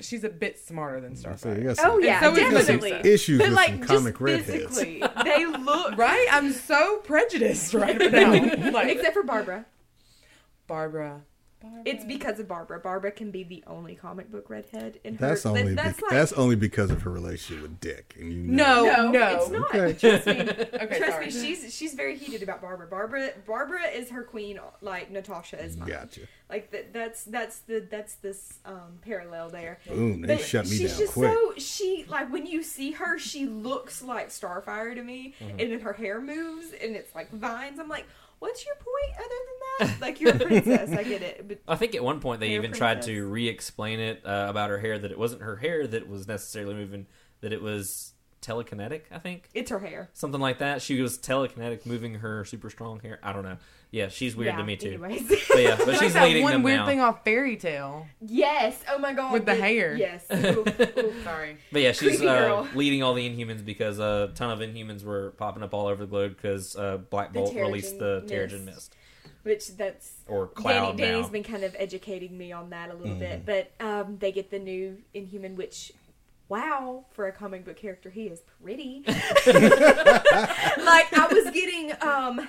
she's a bit smarter than So you Starfire. got some oh yeah, so is definitely. Medusa. issues But with like some just comic redheads. physically, they look Right? I'm so prejudiced right now. like except for Barbara. Barbara. Barbara. It's because of Barbara. Barbara can be the only comic book redhead in That's her. only that's bec- like that's only because of her relationship with Dick, and you know. No, no, no. it's not. Okay. Trust me. Okay, Trust sorry. me. She's she's very heated about Barbara. Barbara Barbara is her queen, like Natasha is mine. Gotcha. Like that. That's that's the that's this um, parallel there. Boom, they But shut me she's down just quick. so she like when you see her, she looks like Starfire to me, Mm-hmm. and then her hair moves and it's like vines. I'm like, what's your point other than that? Like you're a princess, I get it, but I think at one point they even tried to re-explain it uh, about her hair that it wasn't her hair that was necessarily moving, that it was telekinetic. I think it's her hair. something like that. She was telekinetic, moving her super strong hair. I don't know. Yeah, she's weird yeah, to me too. Anyways. But yeah, but It's she's like that leading one them weird now. thing off Fairy Tale. yes. Oh my god. With the hair. Yes. Ooh, ooh. Sorry. But yeah, she's uh, leading all the Inhumans because a ton of Inhumans were popping up all over the globe because uh, Black The Bolt released the Terrigen Terrigen Mist. Mist Which that's or Danny, Cloud Danny's now. been kind of educating me on that a little Mm-hmm. bit, but um, they get the new Inhuman, which, wow, for a comic book character, he is pretty. like I was getting, um,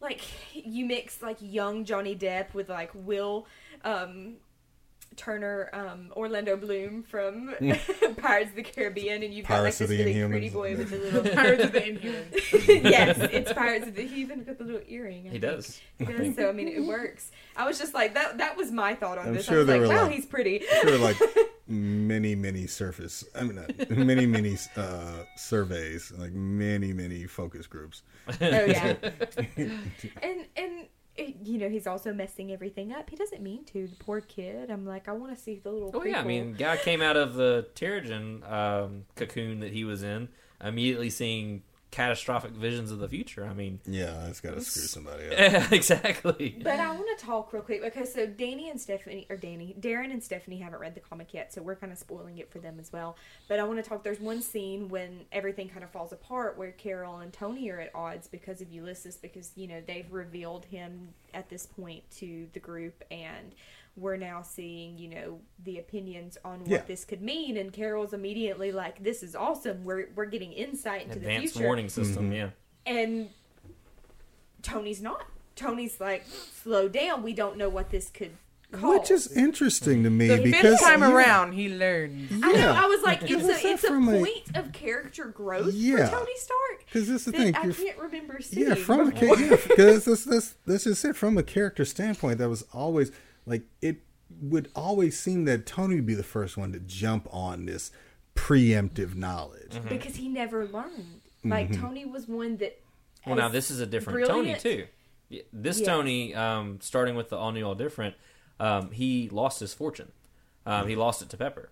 like you mix like young Johnny Depp with like Will, um. Turner, um, Orlando Bloom from Pirates of the Caribbean, and you've Pirates got of like the this really Inhumans. pretty boy with the little. Pirates of the Inhumans. yes, it's Pirates of the. He even got the little earring. I He think. does. He does, so I mean, it works. I was just like that. That was my thought on I'm this. sure I was like, were, wow, like- he's pretty. There were like many, many surface. I mean, uh, many, many uh, surveys, like many, many focus groups. oh yeah, and and it, you know he's also messing everything up. He doesn't mean to. The poor kid. I'm like, I want to see the little. Oh yeah, I mean, guy came out of the Terrigen um, cocoon that he was in. immediately seeing catastrophic visions of the future. I mean, Yeah, that's got to screw somebody up. exactly. But I want to talk real quick because so Danny and Stephanie, or Danny, Darren and Stephanie haven't read the comic yet, so we're kind of spoiling it for them as well. But I want to talk. There's one scene when everything kind of falls apart where Carol and Tony are at odds because of Ulysses, because you know they've revealed him at this point to the group, and we're now seeing you know the opinions on what Yeah. this could mean. And Carol's immediately like, "This is awesome. We're we're getting insight into the Advanced future." warning system. Mm-hmm. Yeah. and Tony's not. Tony's like, slow down. We don't know what this could cause. Which is interesting to me The because fifth time yeah, around, he learned. I know. I was like, it's a it's a from a- point of character growth Yeah. for Tony Stark. Because this is the thing. I can't remember seeing. Yeah, from a before. yeah, because this this this is it. From a character standpoint, that was always like it would always seem that Tony would be the first one to jump on this preemptive knowledge. Mm-hmm. because he never learned. Like Tony was one that. Well, now this is a different brilliant- Tony too. This Yes. Tony, um, starting with the all new, all different, um, he lost his fortune. Um, he lost it to Pepper,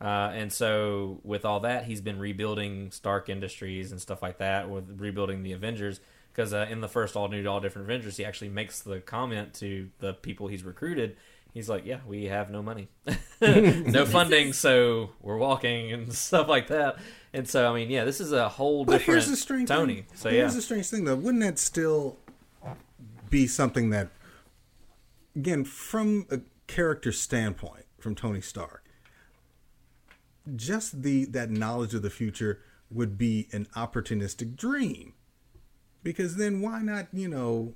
uh, and so with all that, he's been rebuilding Stark Industries and stuff like that, with rebuilding the Avengers. Because uh, in the first all new, all different Avengers, he actually makes the comment to the people he's recruited. He's like, "Yeah, we have no money, no funding, so we're walking and stuff like that." And so, I mean, yeah, this is a whole But different here's the strange Tony. Thing. So yeah, here's the strange thing, though. Wouldn't that still be something that, again, from a character standpoint, from Tony Stark, just the that knowledge of the future would be an opportunistic dream, because then why not, you know,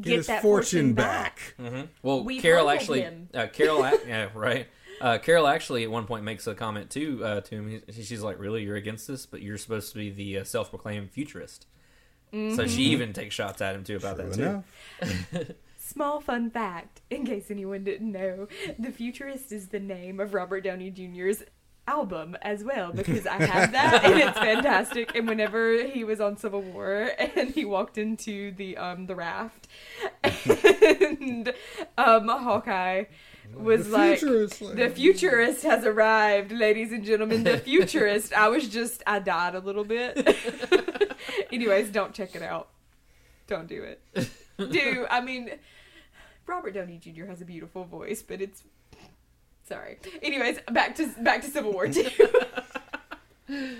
get, Get his fortune fortune back? back. Well, We Carol actually, him. uh, Carol, ac- yeah, right. Uh, Carol actually at one point makes a comment too uh, to him. She's like, "Really, you're against this, but you're supposed to be the uh, self-proclaimed futurist." So she even takes shots at him too about True that too. Small fun fact, in case anyone didn't know, The Futurist is the name of Robert Downey Jr.'s album as well because I have that and it's fantastic. And whenever he was on Civil War and he walked into the um the raft and um Hawkeye was The like futurist, the futurist has arrived, ladies and gentlemen. The futurist. I was just I died a little bit. Anyways, don't check it out. Don't do it. Do I mean Robert Downey Jr. has a beautiful voice, but it's sorry. Anyways, back to back to Civil War two.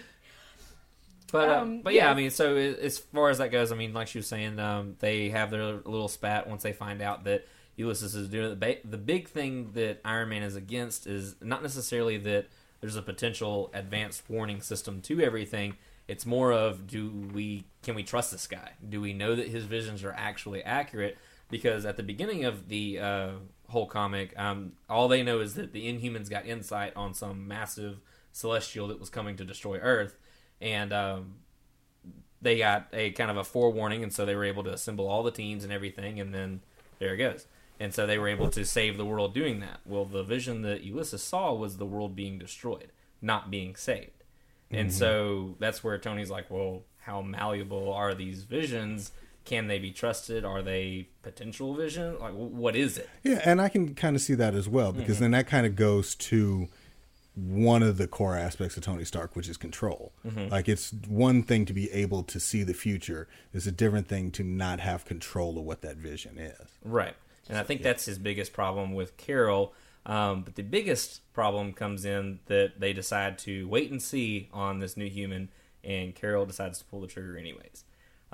But uh, Um, but yeah, yeah. I mean, so as far as that goes, I mean, like she was saying, um, they have their little spat once they find out that Ulysses is doing it. The, ba- the big thing that Iron Man is against is not necessarily that there's a potential advanced warning system to everything. It's more of do we can we trust this guy? Do we know that his visions are actually accurate? Because at the beginning of the uh, whole comic, um, all they know is that the Inhumans got insight on some massive celestial that was coming to destroy Earth, and um, they got a kind of a forewarning, and so they were able to assemble all the teams and everything, and then there it goes. And so they were able to save the world doing that. Well, the vision that Ulysses saw was the world being destroyed, not being saved. And so that's where Tony's like, well, how malleable are these visions? Can they be trusted? Are they potential vision? Like, what is it? Yeah, and I can kind of see that as well because then that kind of goes to one of the core aspects of Tony Stark, which is control. Like it's one thing to be able to see the future; it's a different thing to not have control of what that vision is. Right. And I think that's his biggest problem with Carol. Um, but the biggest problem comes in that they decide to wait and see on this new human, and Carol decides to pull the trigger anyways.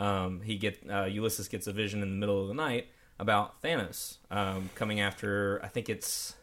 Um, he get uh, Ulysses gets a vision in the middle of the night about Thanos um, coming after. I think it's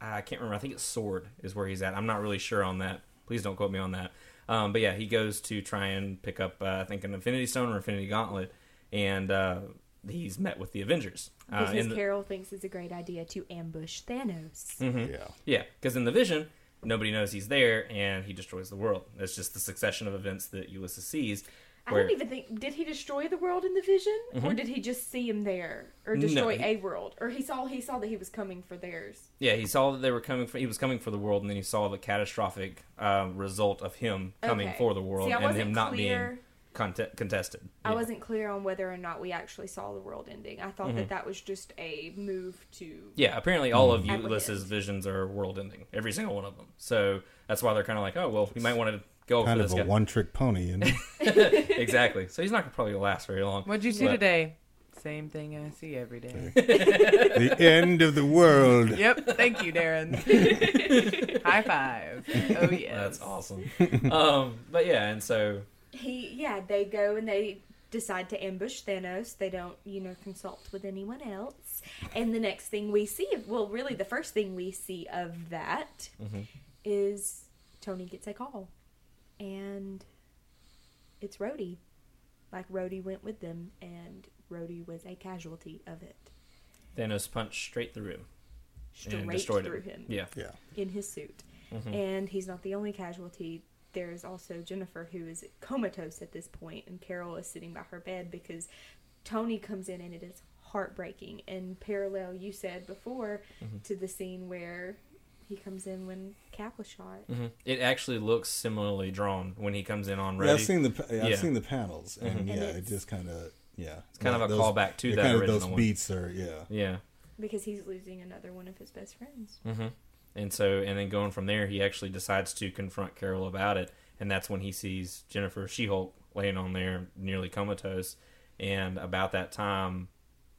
I can't remember. I think it's Sword is where he's at. I'm not really sure on that. Please don't quote me on that. Um, but yeah, he goes to try and pick up, uh, I think, an Infinity Stone or Infinity Gauntlet, and uh, he's met with the Avengers. Uh, because the- Carol thinks it's a great idea to ambush Thanos. Mm-hmm. Yeah, yeah, because in the vision, nobody knows he's there, and he destroys the world. It's just the succession of events that Ulysses sees. I Where, don't even think did he destroy the world in the vision, or did he just see him there, or destroy he- a world, or he saw he saw that he was coming for theirs. yeah, he saw that they were coming. For, he was coming for the world, and then he saw the catastrophic uh, result of him coming Okay. for the world See, and him not clear. being conte- contested. I wasn't clear on whether or not we actually saw the world ending. I thought that that was just a move to. Mm-hmm. Yeah, apparently all of Apprehend. Ulysses' visions are world ending, every single one of them. So that's why they're kind of like, oh well, we might want to go kind for of a guy. one trick pony. And exactly. So he's not gonna probably last very long. What'd you see But- today? Same thing I see every day. the end of the world. yep. Thank you, Darren. High five. Oh yes. That's awesome. um, but yeah, and so he yeah they go and they decide to ambush thanos they don't you know consult with anyone else and the next thing we see well really the first thing we see of that is Mhm. tony gets a call and it's Rhodey. like Rhodey went with them and Rhodey was a casualty of it Thanos punched straight through him straight and destroyed through him. him Yeah. Yeah. in his suit Mhm. and he's not the only casualty. There's also Jennifer, who is comatose at this point, and Carol is sitting by her bed because Tony comes in and it is heartbreaking. And parallel, you said before, Mhm. to the scene where he comes in when Cap was shot. Mhm. It actually looks similarly drawn when he comes in on Yeah, I've seen the pa- I've Yeah. seen the panels, and Mhm. yeah, And it just kind of yeah, It's kind of a those- callback to that kind of those one. beats are yeah. Yeah. Because he's losing another one of his best friends. hmm And so, and then going from there, he actually decides to confront Carol about it, and that's when he sees Jennifer She-Hulk laying on there, nearly comatose. And about that time,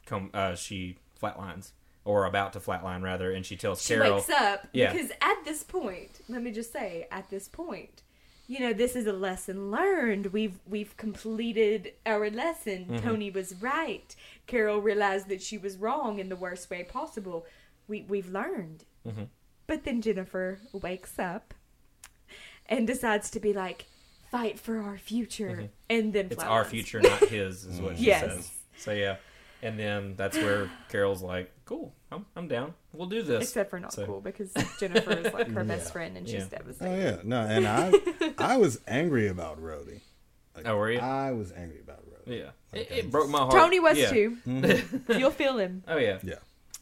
com- uh, she flatlines, or about to flatline rather, and she tells She Carol, wakes up Yeah. because at this point, let me just say, at this point, you know, this is a lesson learned. We've we've completed our lesson. Mhm. Tony was right. Carol realized that she was wrong in the worst way possible. We we've learned. Mhm. But then Jennifer wakes up and decides to be like, fight for our future, Mhm. and then "It's flatlines. our future, not his," is what she Yes. says. So yeah, and then that's where Carol's like, "Cool, I'm I'm down. We'll do this." Except for not So- cool because Jennifer is like her best Yeah. friend and she's Yeah. Oh yeah, no, and I I was angry about Rhodey. Like, Oh, were you? I was angry about Rhodey. yeah, it, Okay. it broke my heart. Tony was yeah. too. Mhm. You'll feel him. Oh yeah, yeah,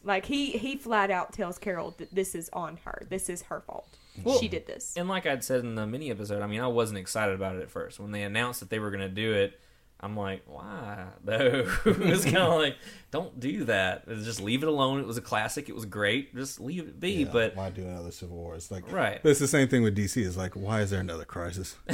Like he he flat out tells Carol that this is on her. This is her fault. Well, she did this. And like I'd said in the mini episode, I mean, I wasn't excited about it at first. When they announced that they were going to do it, I'm like, why? Though it was kind of like, don't do that. Just leave it alone. It was a classic. It was great. Just leave it be. Yeah, But why do another Civil War? It's like right, But it's the same thing with DC. It's like, why is there another crisis?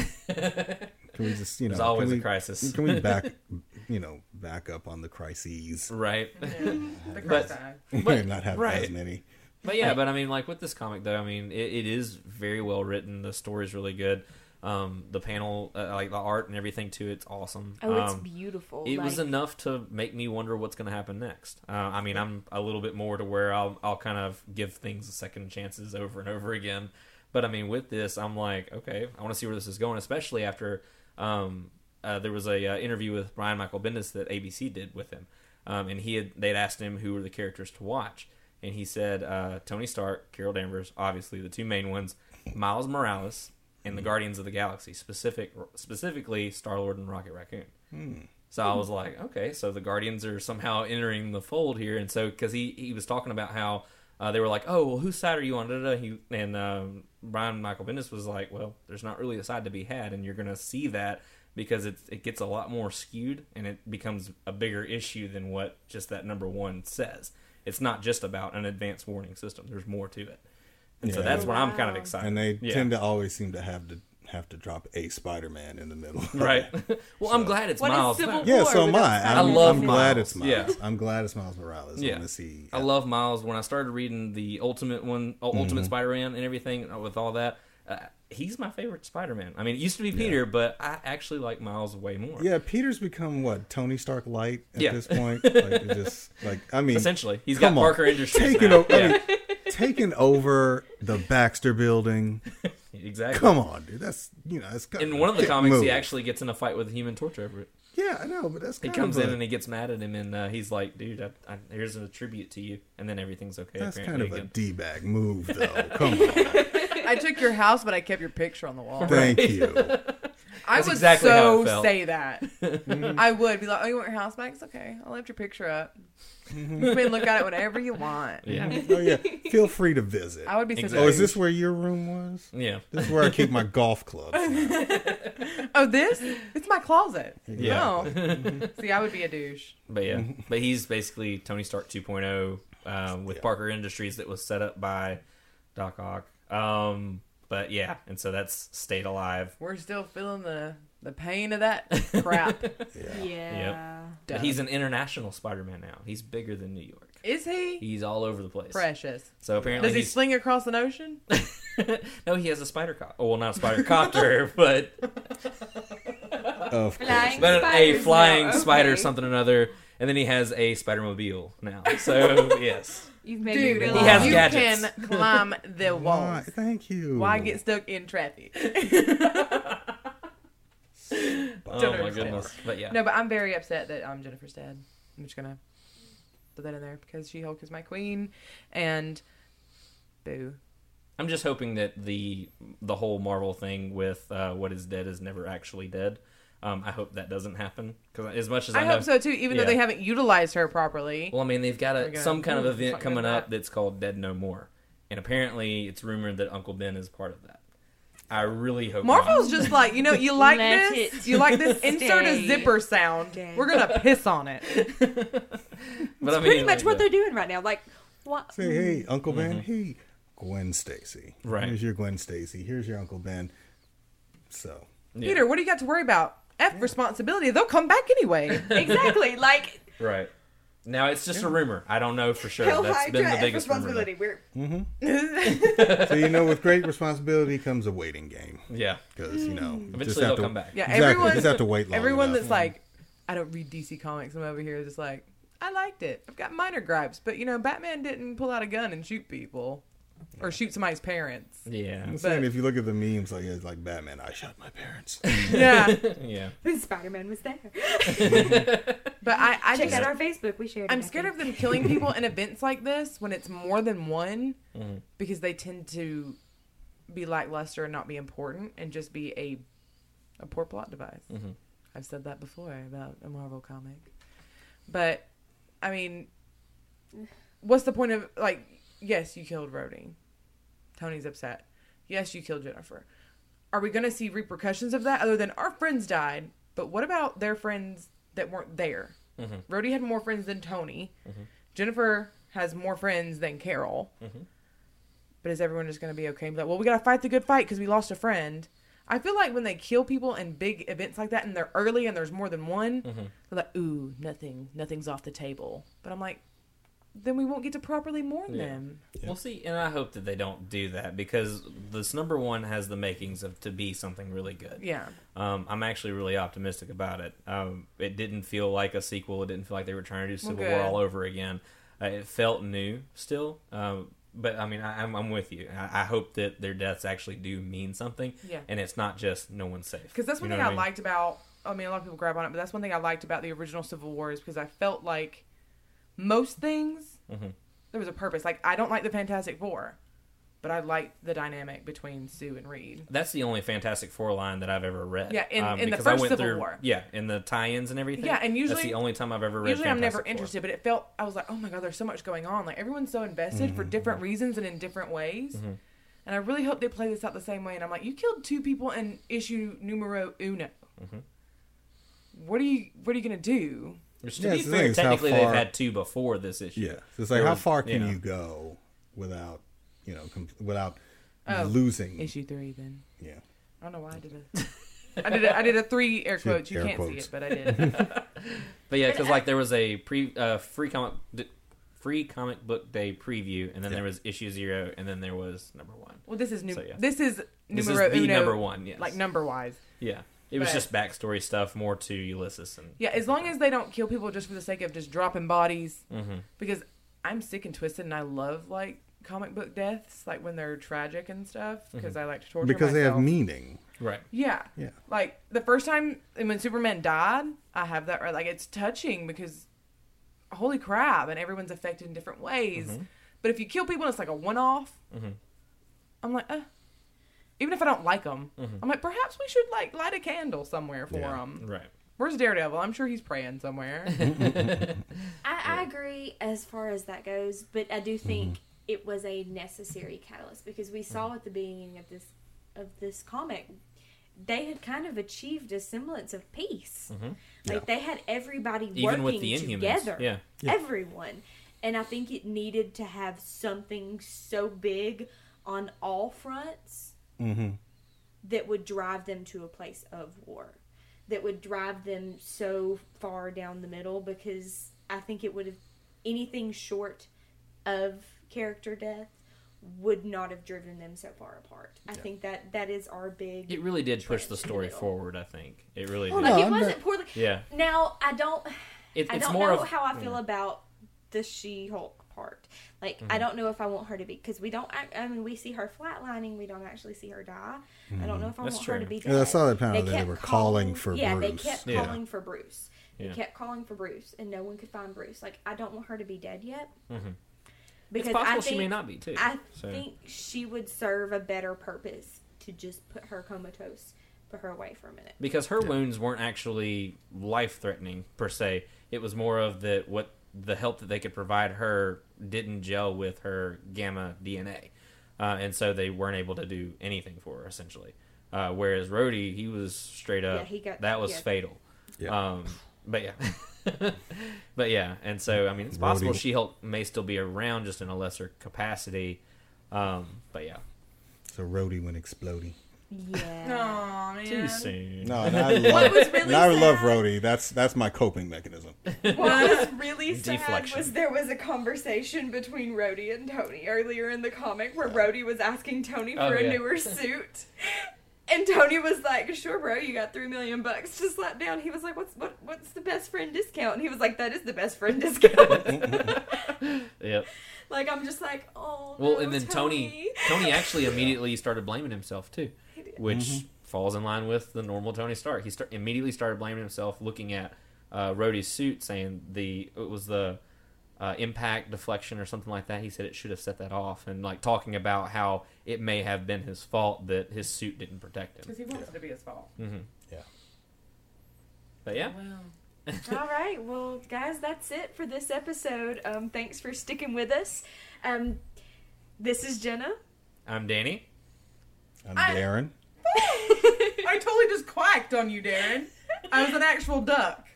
Can we just, you know, there's always can a we, crisis. Can we back, you know, back up on the crises? right. Yeah. The But- Christ eye. But- not have right. as many. But yeah, but I mean, like with this comic though, I mean, it, it is very well written. The story's really good. Um, the panel, uh, like the art and everything too, it's awesome. oh, it's Um, beautiful. it like, was enough to make me wonder what's going to happen next. Uh, I mean, I'm a little bit more to where I'll I'll kind of give things second chances over and over again. But I mean, with this, I'm like, okay, I want to see where this is going, especially after um, uh, there was a uh, interview with Brian Michael Bendis that ABC did with him, um, and he had they'd asked him who were the characters to watch, and he said uh, Tony Stark, Carol Danvers, obviously the two main ones, Miles Morales, and the Guardians of the Galaxy, specific specifically Star Lord and Rocket Raccoon. Hmm. So I was like, okay, so the Guardians are somehow entering the fold here, and so because he he was talking about how uh, they were like, oh, well, whose side are you on? Da, da, da. He and um, Brian Michael Bendis was like, well, there's not really a side to be had, and you're gonna see that because it it gets a lot more skewed, and it becomes a bigger issue than what just that number one says. It's not just about an advanced warning system. There's more to it, and so Yeah. that's where I'm kind of excited. And they Yeah. tend to always seem to have to have to drop a Spider-Man in the middle. right. well, I'm glad it's What is Miles. Civil yeah, so am I. I'm, I love I'm glad Miles. it's Miles. Yeah. I'm glad it's Miles Morales. Yeah. I want to see. I love Miles. When I started reading the Ultimate one, uh, Ultimate Mhm. Spider-Man, and everything uh, with all that, uh, he's my favorite Spider-Man. I mean, it used to be Peter, but I actually like Miles way more. Yeah, Peter's become what Tony Stark light at Yeah. this point. Like it's just like I mean, essentially, he's got come on. Parker Industries taking now. over, I mean, taking over the Baxter Building. exactly. Come on, dude. That's you know, that's In one of the Get comics, he actually gets in a fight with the Human Torch over it. Yeah, I know, but that's He comes of in and he gets mad at him, and uh, he's like, "Dude, I, I, here's a tribute to you," and then everything's okay. that's kind of a again. d bag move, though. Come on, I took your house, but I kept your picture on the wall. thank you. I would exactly how so it felt. say that. I would be like, "Oh, you want your house back? It's okay. I'll lift your picture up. You can look at it whenever you want." Yeah, Oh yeah, feel free to visit. I would be so. Exactly. Oh, is this where your room was? yeah, This is where I keep my golf clubs. Oh, this? It's my closet. Yeah. No. See, I would be a douche. but yeah, but he's basically Tony Stark 2.0 um, with Yeah. Parker Industries that was set up by Doc Ock. Um, but yeah, and so that's stayed alive. We're still feeling the the pain of that crap. Yeah. Yeah. But he's an international Spider-Man now. He's bigger than New York. Is he He's all over the place. precious? So apparently Does he he's sling across an ocean? no, he has a spider cop. Oh, well, not a spider copter, but Of course. but a flying now, spider, okay. something or another, and then he has a Spider-Mobile now. So yes, You've made Dude, me he has you gadgets. can climb the Why? Thank you. Why get stuck in traffic? oh my understand. goodness. But yeah, no, but I'm very upset that I'm Jennifer's dad. I'm just gonna put that in there because She Hulk is my queen, and boo. I'm just hoping that the the whole Marvel thing with uh, what is dead is never actually dead. Um, I hope that doesn't happen because as much as I, I know, hope so too, even Yeah. though they haven't utilized her properly. Well, I mean, they've got a, gonna- some kind of event coming up that. that's called Dead No More, and apparently it's rumored that Uncle Ben is part of that. I really hope Marvel's just like, you know, you like Let this, you like this. Insert a zipper sound. dead. We're gonna piss on it. not. but I mean, Pretty much like, what yeah. they're doing right now. Like, what? Say, hey, Uncle Ben. Hey, Gwen Stacy. Mm-hmm. Right. Here's your Gwen Stacy. Here's your Uncle Ben. So, Yeah. Peter, what do you got to worry about? F responsibility. They'll come back anyway. exactly. Like, Right. Now it's just a rumor. I don't know for sure. Hell That's been the Hydra, biggest rumor. responsibility. We're mm-hmm. so you know, with great responsibility comes a waiting game. Yeah. Because you know, mm. Eventually just they'll have to, come back. Yeah, Exactly. everyone. Just have to wait long Everyone enough. that's like, I don't read DC comics. I'm over here just like, I liked it. I've got minor gripes, but you know, Batman didn't pull out a gun and shoot people, or shoot somebody's parents. Yeah. I'm saying but- if you look at the memes, like it's like Batman, I shot my parents. Yeah, Yeah. Spider Man was there. but I, I Check just, out our Facebook. We shared. I'm it, scared of them killing people in events like this when it's more than one, Mhm. because they tend to be lackluster and not be important and just be a a poor plot device. Mhm. I've said that before about a Marvel comic, but I mean, what's the point of like? Yes, you killed Rhodey. Tony's upset. Yes, you killed Jennifer. Are we going to see repercussions of that other than our friends died? But what about their friends that weren't there? Mhm. Rhodey had more friends than Tony. Jennifer has more friends than Carol. Mhm. But is everyone just going to be okay? be Like, well, we got to fight the good fight because we lost a friend. I feel like when they kill people in big events like that and they're early and there's more than one, Mhm. they're like, ooh, nothing, nothing's off the table. But I'm like, then we won't get to properly mourn Yeah. them. We'll see, and I hope that they don't do that because this number one has the makings of to be something really good. Yeah. Um, I'm actually really optimistic about it. Um, it didn't feel like a sequel. It didn't feel like they were trying to do Well, Civil War all over again. Uh, it felt new still. Um, but I mean, I, I'm, I'm with you. I, I hope that their deaths actually do mean something, Yeah. and it's not just no one's safe. Because that's one You know thing I, what mean? liked about. I mean, a lot of people grab on it, but that's one thing I liked about the original Civil War is because I felt like most things Mhm. there was a purpose. Like I don't like the Fantastic Four, but I like the dynamic between Sue and Reed. That's the only Fantastic Four line that I've ever read. Yeah, in- um, in the first went Civil through, War. Yeah, in the tie-ins and everything. Yeah, and usually- that's the only time I've ever read. It. Usually, I'm never Four. interested, but it felt I was like, oh my god, there's so much going on. Like everyone's so invested for different reasons and in different ways. Mhm. And I really hope they play this out the same way. And I'm like, you killed two people in issue numero uno. Mhm. What are you What are you gonna do? Which, to Yeah, be it's the fair, thing, how technically far- they've had two before this issue. Yeah. So it's like, There how far can yeah. you go without, you know, com- without Oh, losing? Issue three, then. Yeah. I don't know why I did it. I did a, I did a three air quotes. You air can't see it, but I did. But yeah, because like there was a pre uh, free comic free comic book day preview, and then Yeah. there was issue zero, and then there was number one. Well, this is new. So, yeah. This is This numero is the uno, number one. Yes, like number wise. yeah. It was But- just backstory stuff, more to Ulysses and Yeah, as long as they don't kill people just for the sake of just dropping bodies, hmm because I'm sick and twisted, and I love like comic book deaths, like when they're tragic and stuff, because I like to torture Because they have meaning. right. Yeah. Yeah. Like the first time when Superman died, I have that right. Like it's touching because holy crap, and everyone's affected in different ways. Mhm. But if you kill people and it's like a one off, Mhm. I'm like, uh, even if I don't like them, Mhm. I'm like, perhaps we should like light a candle somewhere for Yeah. them. Right. Where's Daredevil? I'm sure he's praying somewhere. I, I agree as far as that goes, but I do think it was a necessary catalyst because we saw at the beginning of this of this comic they had kind of achieved a semblance of peace. Mhm. Like they had everybody Even working with the together. Yeah. Yeah. Everyone. And I think it needed to have something so big on all fronts Mm-hmm. that would drive them to a place of war, that would drive them so far down the middle because I think it would have anything short of character death would not have driven them so far apart. I think that that is our big. It really did push the twist in the story forward. I think it really Oh, did. no, like it I'm wasn't not- poorly. Yeah, Now I don't. it, I don't more know of how I feel about the She-Hulk part. Like Mm-hmm. I don't know if I want her to be because we don't. act- I mean, we see her flatlining. We don't actually see her die. I don't know if I That's want her to true. be. Yeah, I dead. saw that panel that they kept were calling for yeah, Bruce. they kept Yeah. calling for Bruce. They Yeah. kept calling for Bruce, and no one could find Bruce. Like I don't want her to be dead yet. Mhm. Because it's possible I think, she may not be too. I so. think she would serve a better purpose to just put her comatose, put her away for a minute. because her Yeah. wounds weren't actually life threatening per se. It was more of that what the help that they could provide her didn't gel with her gamma DNA, uh, and so they weren't able to do anything for her essentially. Uh, whereas Rhodey, he was straight up Yeah, he got- that was yeah. fatal. Yeah. Um, but yeah. but yeah, and so I mean, it's possible Rhodey- She Hulk may still be around, just in a lesser capacity. Um, but yeah, So Rhodey went exploding. Yeah. Aw, man. too soon. No, and I love, was really and I love sad- Rhodey. That's that's my coping mechanism. What was really sad Deflection. was there was a conversation between Rhodey and Tony earlier in the comic where Rhodey was asking Tony for Oh, a newer suit. And Tony was like, "Sure, bro, you got three million bucks to slap down." He was like, "What's what? What's the best friend discount?" And he was like, "That is the best friend discount." Yep. like I'm just like, "Oh." Well, no, and then Tony, Tony actually immediately started blaming himself too, He did. which falls in line with the normal Tony Stark. He start, immediately started blaming himself, looking at uh, Rhodey's suit, saying the it was the uh, impact deflection or something like that. He said it should have set that off, and like talking about how it may have been his fault that his suit didn't protect him. Because he wants it to be his fault. hmm Yeah. But yeah, Wow. All right, well, guys, that's it for this episode. Um, thanks for sticking with us. Um, this is Jenna. I'm Danny. I'm I- Darren. I totally just quacked on you, Darren. I was an actual duck.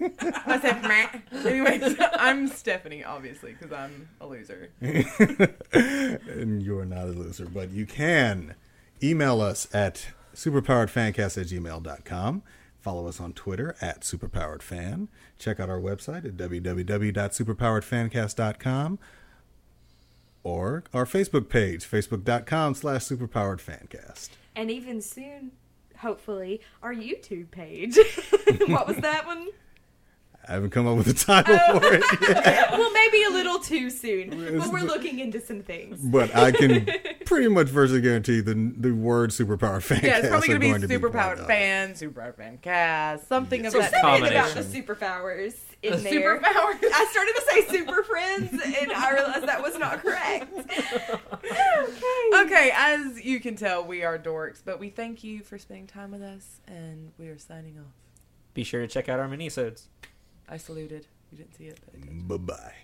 I said, meh. Anyways, I'm Stephanie, obviously, because I'm a loser. and you're not a loser, but you can email us at superpoweredfancast at gmail.com. Follow us on Twitter at superpoweredfan. Check out our website at www.superpoweredfancast.com or our Facebook page, facebook.com slash superpoweredfancast. And even soon, hopefully, our YouTube page. what was that one? I haven't come up with a title oh. for it yet, well, maybe a little too soon, but we're looking into some things. but I can pretty much virtually guarantee the the word superpowered fancast Yeah, it's probably are going going to be to be part superpowered of it. fan, superpowered fan cast, something Yes. of Some that Something about the superpowers in The there. superpowers. I started to say super friends, and I realized that was not correct. okay. Okay, as you can tell, we are dorks, but we thank you for spending time with us, and we are signing off. Be sure to check out our minisodes. I saluted. You didn't see it, but I did. Bye bye.